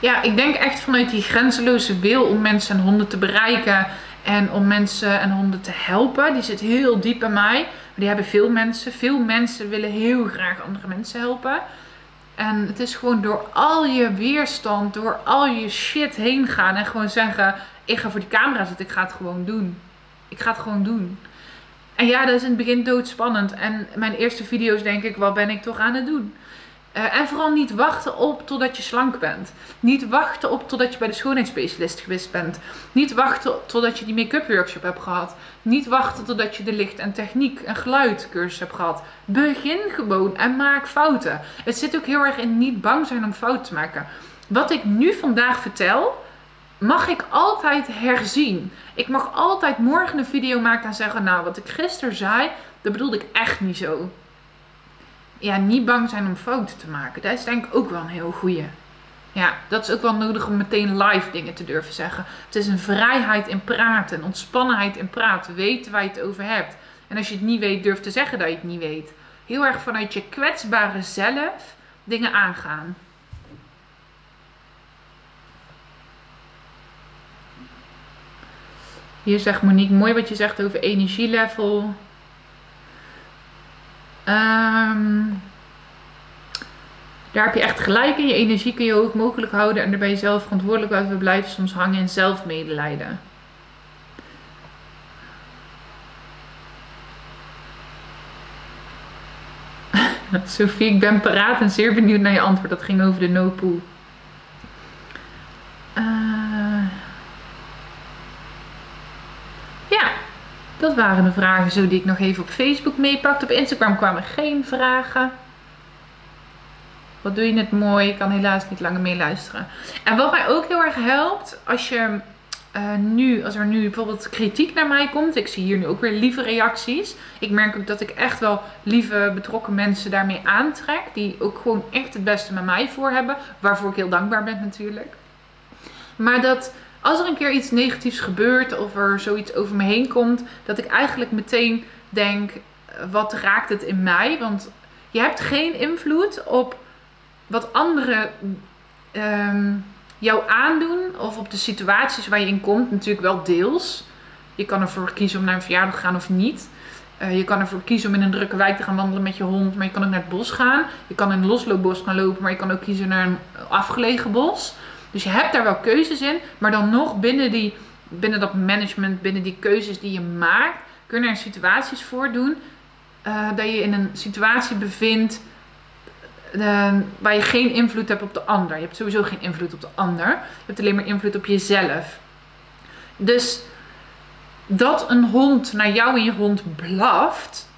Ja, ik denk echt vanuit die grenzeloze wil om mensen en honden te bereiken en om mensen en honden te helpen. Die zit heel diep bij mij. Die hebben veel mensen. Veel mensen willen heel graag andere mensen helpen. En het is gewoon door al je weerstand, door al je shit heen gaan en gewoon zeggen: Ik ga voor die camera zitten, ik ga het gewoon doen. Ik ga het gewoon doen. En ja, dat is in het begin doodspannend. En mijn eerste video's denk ik: Wat ben ik toch aan het doen? Uh, en vooral niet wachten op totdat je slank bent. Niet wachten op totdat je bij de schoonheidsspecialist geweest bent. Niet wachten totdat je die make-up workshop hebt gehad. Niet wachten totdat je de licht en techniek en geluidcursus hebt gehad. Begin gewoon en maak fouten. Het zit ook heel erg in niet bang zijn om fouten te maken. Wat ik nu vandaag vertel, mag ik altijd herzien. Ik mag altijd morgen een video maken en zeggen: Nou, wat ik gisteren zei, dat bedoelde ik echt niet zo ja, niet bang zijn om fouten te maken. Dat is denk ik ook wel een heel goeie. Ja, dat is ook wel nodig om meteen live dingen te durven zeggen. Het is een vrijheid in praten, een ontspannenheid in praten. Weten waar je het over hebt. En als je het niet weet, durf te zeggen dat je het niet weet. Heel erg vanuit je kwetsbare zelf dingen aangaan. Hier zegt Monique, mooi wat je zegt over energielevel. Um, daar heb je echt gelijk in. Je energie kun je hoog mogelijk houden en daarbij jezelf verantwoordelijk uit. We blijven soms hangen in zelfmedelijden. Sophie, ik ben paraat en zeer benieuwd naar je antwoord. Dat ging over de no-pool. Dat waren de vragen zo die ik nog even op Facebook meepakte. Op Instagram kwamen geen vragen. Wat doe je net mooi. Ik kan helaas niet langer meeluisteren. En wat mij ook heel erg helpt. Als je uh, nu, als er nu bijvoorbeeld kritiek naar mij komt. Ik zie hier nu ook weer lieve reacties. Ik merk ook dat ik echt wel lieve, betrokken mensen daarmee aantrek. Die ook gewoon echt het beste met mij voor hebben. Waarvoor ik heel dankbaar ben natuurlijk. Maar dat als er een keer iets negatiefs gebeurt of er zoiets over me heen komt, dat ik eigenlijk meteen denk: wat raakt het in mij? Want je hebt geen invloed op wat anderen um, jou aandoen of op de situaties waar je in komt. Natuurlijk wel deels. Je kan ervoor kiezen om naar een verjaardag te gaan of niet. Uh, je kan ervoor kiezen om in een drukke wijk te gaan wandelen met je hond, maar je kan ook naar het bos gaan. Je kan in een losloopbos gaan lopen, maar je kan ook kiezen naar een afgelegen bos. Dus je hebt daar wel keuzes in, maar dan nog binnen, die, binnen dat management, binnen die keuzes die je maakt, kunnen er situaties voordoen uh, dat je in een situatie bevindt uh, waar je geen invloed hebt op de ander. Je hebt sowieso geen invloed op de ander. Je hebt alleen maar invloed op jezelf. Dus dat een hond naar jou en je hond blaft,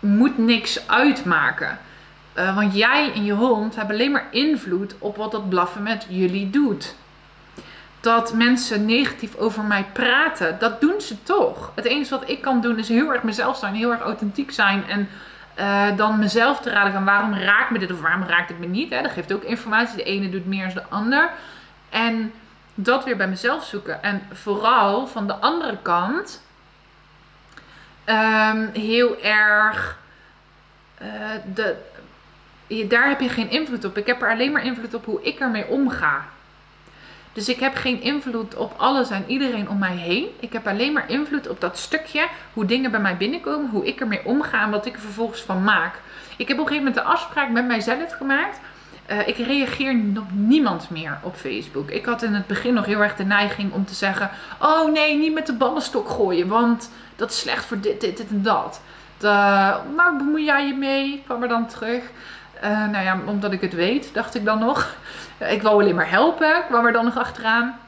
moet niks uitmaken. Uh, want jij en je hond hebben alleen maar invloed op wat dat blaffen met jullie doet. Dat mensen negatief over mij praten, dat doen ze toch. Het enige wat ik kan doen is heel erg mezelf zijn, heel erg authentiek zijn en uh, dan mezelf te raden gaan waarom raakt me dit of waarom raakt het me niet. Hè? Dat geeft ook informatie. De ene doet meer dan de ander. En dat weer bij mezelf zoeken. En vooral van de andere kant um, heel erg. Uh, de, daar heb je geen invloed op. Ik heb er alleen maar invloed op hoe ik ermee omga. Dus ik heb geen invloed op alles en iedereen om mij heen. Ik heb alleen maar invloed op dat stukje, hoe dingen bij mij binnenkomen, hoe ik ermee omga en wat ik er vervolgens van maak. Ik heb op een gegeven moment de afspraak met mijzelf gemaakt. Uh, ik reageer op niemand meer op Facebook. Ik had in het begin nog heel erg de neiging om te zeggen: Oh nee, niet met de ballenstok gooien, want dat is slecht voor dit, dit, en dat. De, nou, bemoei jij je mee? Kwam er dan terug. Uh, nou ja, omdat ik het weet, dacht ik dan nog. ik wou alleen maar helpen, kwam er dan nog achteraan.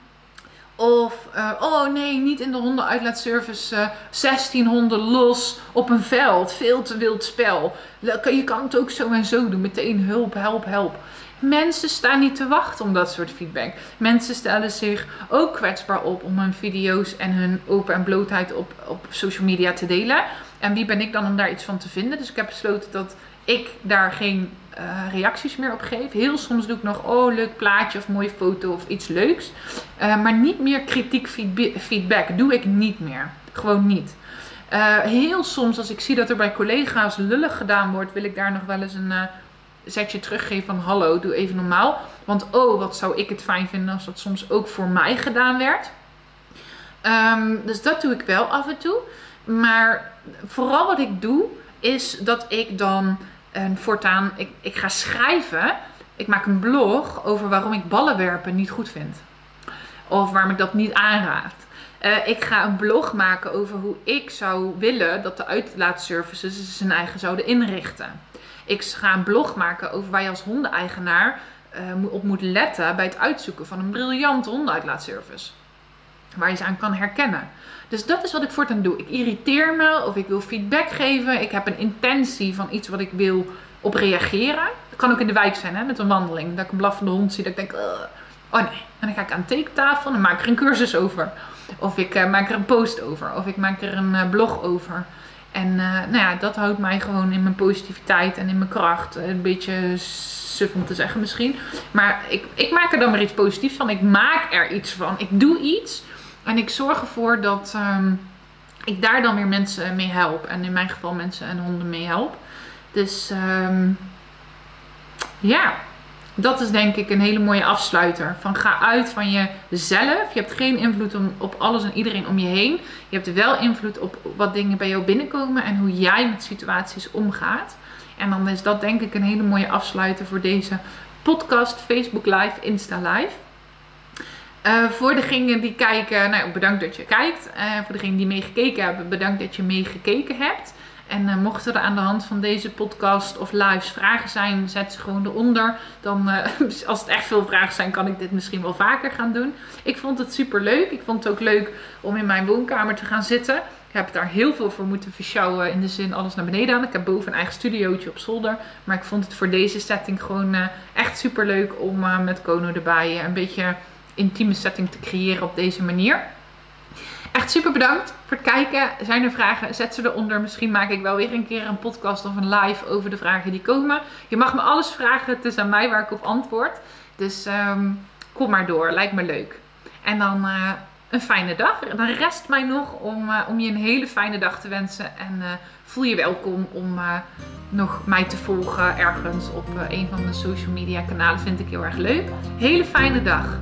Of, uh, oh nee, niet in de hondenuitlaatservice. Uh, 16 honden los op een veld. Veel te wild spel. Je kan het ook zo en zo doen. Meteen hulp, help, help. Mensen staan niet te wachten om dat soort feedback. Mensen stellen zich ook kwetsbaar op om hun video's en hun open en blootheid op, op social media te delen. En wie ben ik dan om daar iets van te vinden? Dus ik heb besloten dat ik daar geen uh, reacties meer op geef. Heel soms doe ik nog, oh leuk plaatje of mooie foto of iets leuks. Uh, maar niet meer kritiek feedback. Doe ik niet meer. Gewoon niet. Uh, heel soms als ik zie dat er bij collega's lullig gedaan wordt, wil ik daar nog wel eens een zetje teruggeven van hallo, doe even normaal. Want oh, wat zou ik het fijn vinden als dat soms ook voor mij gedaan werd. Um, dus dat doe ik wel af en toe. Maar vooral wat ik doe, is dat ik dan en voortaan, ik, ik ga schrijven. Ik maak een blog over waarom ik ballen werpen niet goed vind. Of waarom ik dat niet aanraad. Uh, ik ga een blog maken over hoe ik zou willen dat de uitlaatservices zijn eigen zouden inrichten. Ik ga een blog maken over waar je als hondeneigenaar uh, op moet letten bij het uitzoeken van een briljante hondenuitlaatservice. Waar je ze aan kan herkennen. Dus dat is wat ik voortaan doe. Ik irriteer me of ik wil feedback geven. Ik heb een intentie van iets wat ik wil op reageren. Dat kan ook in de wijk zijn, hè, met een wandeling. Dat ik een blaffende hond zie, dat ik denk, oh nee. En dan ga ik aan de tekentafel en dan maak ik er een cursus over. Of ik uh, maak er een post over. Of ik maak er een uh, blog over. En uh, nou ja, dat houdt mij gewoon in mijn positiviteit en in mijn kracht. Een beetje suf om te zeggen misschien. Maar ik, ik maak er dan maar iets positiefs van. Ik maak er iets van. Ik doe iets en ik zorg ervoor dat um, ik daar dan weer mensen mee help. En in mijn geval mensen en honden mee help. Dus um, ja, dat is denk ik een hele mooie afsluiter. Van ga uit van jezelf. Je hebt geen invloed op alles en iedereen om je heen. Je hebt wel invloed op wat dingen bij jou binnenkomen en hoe jij met situaties omgaat. En dan is dat denk ik een hele mooie afsluiter voor deze podcast, Facebook Live, Insta Live. Uh, voor degenen die kijken, nou, bedankt dat je kijkt. Uh, voor degenen die meegekeken hebben, bedankt dat je meegekeken hebt. En uh, mochten er aan de hand van deze podcast of lives vragen zijn, zet ze gewoon eronder. Dan, als het echt veel vragen zijn, kan ik dit misschien wel vaker gaan doen. Ik vond het super leuk. Ik vond het ook leuk om in mijn woonkamer te gaan zitten. Ik heb daar heel veel voor moeten versjouwen. In de zin alles naar beneden aan. Ik heb boven een eigen studiootje op zolder. Maar ik vond het voor deze setting gewoon echt super leuk om met Kono erbij een beetje intieme setting te creëren op deze manier. Echt super bedankt voor het kijken. Zijn er vragen? Zet ze eronder. Misschien maak ik wel weer een keer een podcast of een live over de vragen die komen. Je mag me alles vragen. Het is aan mij waar ik op antwoord. Dus um, kom maar door. Lijkt me leuk. En dan uh, een fijne dag. Dan rest mij nog om, uh, om je een hele fijne dag te wensen. En uh, voel je welkom om nog mij te volgen ergens op een van de social media kanalen. Vind ik heel erg leuk. Hele fijne dag.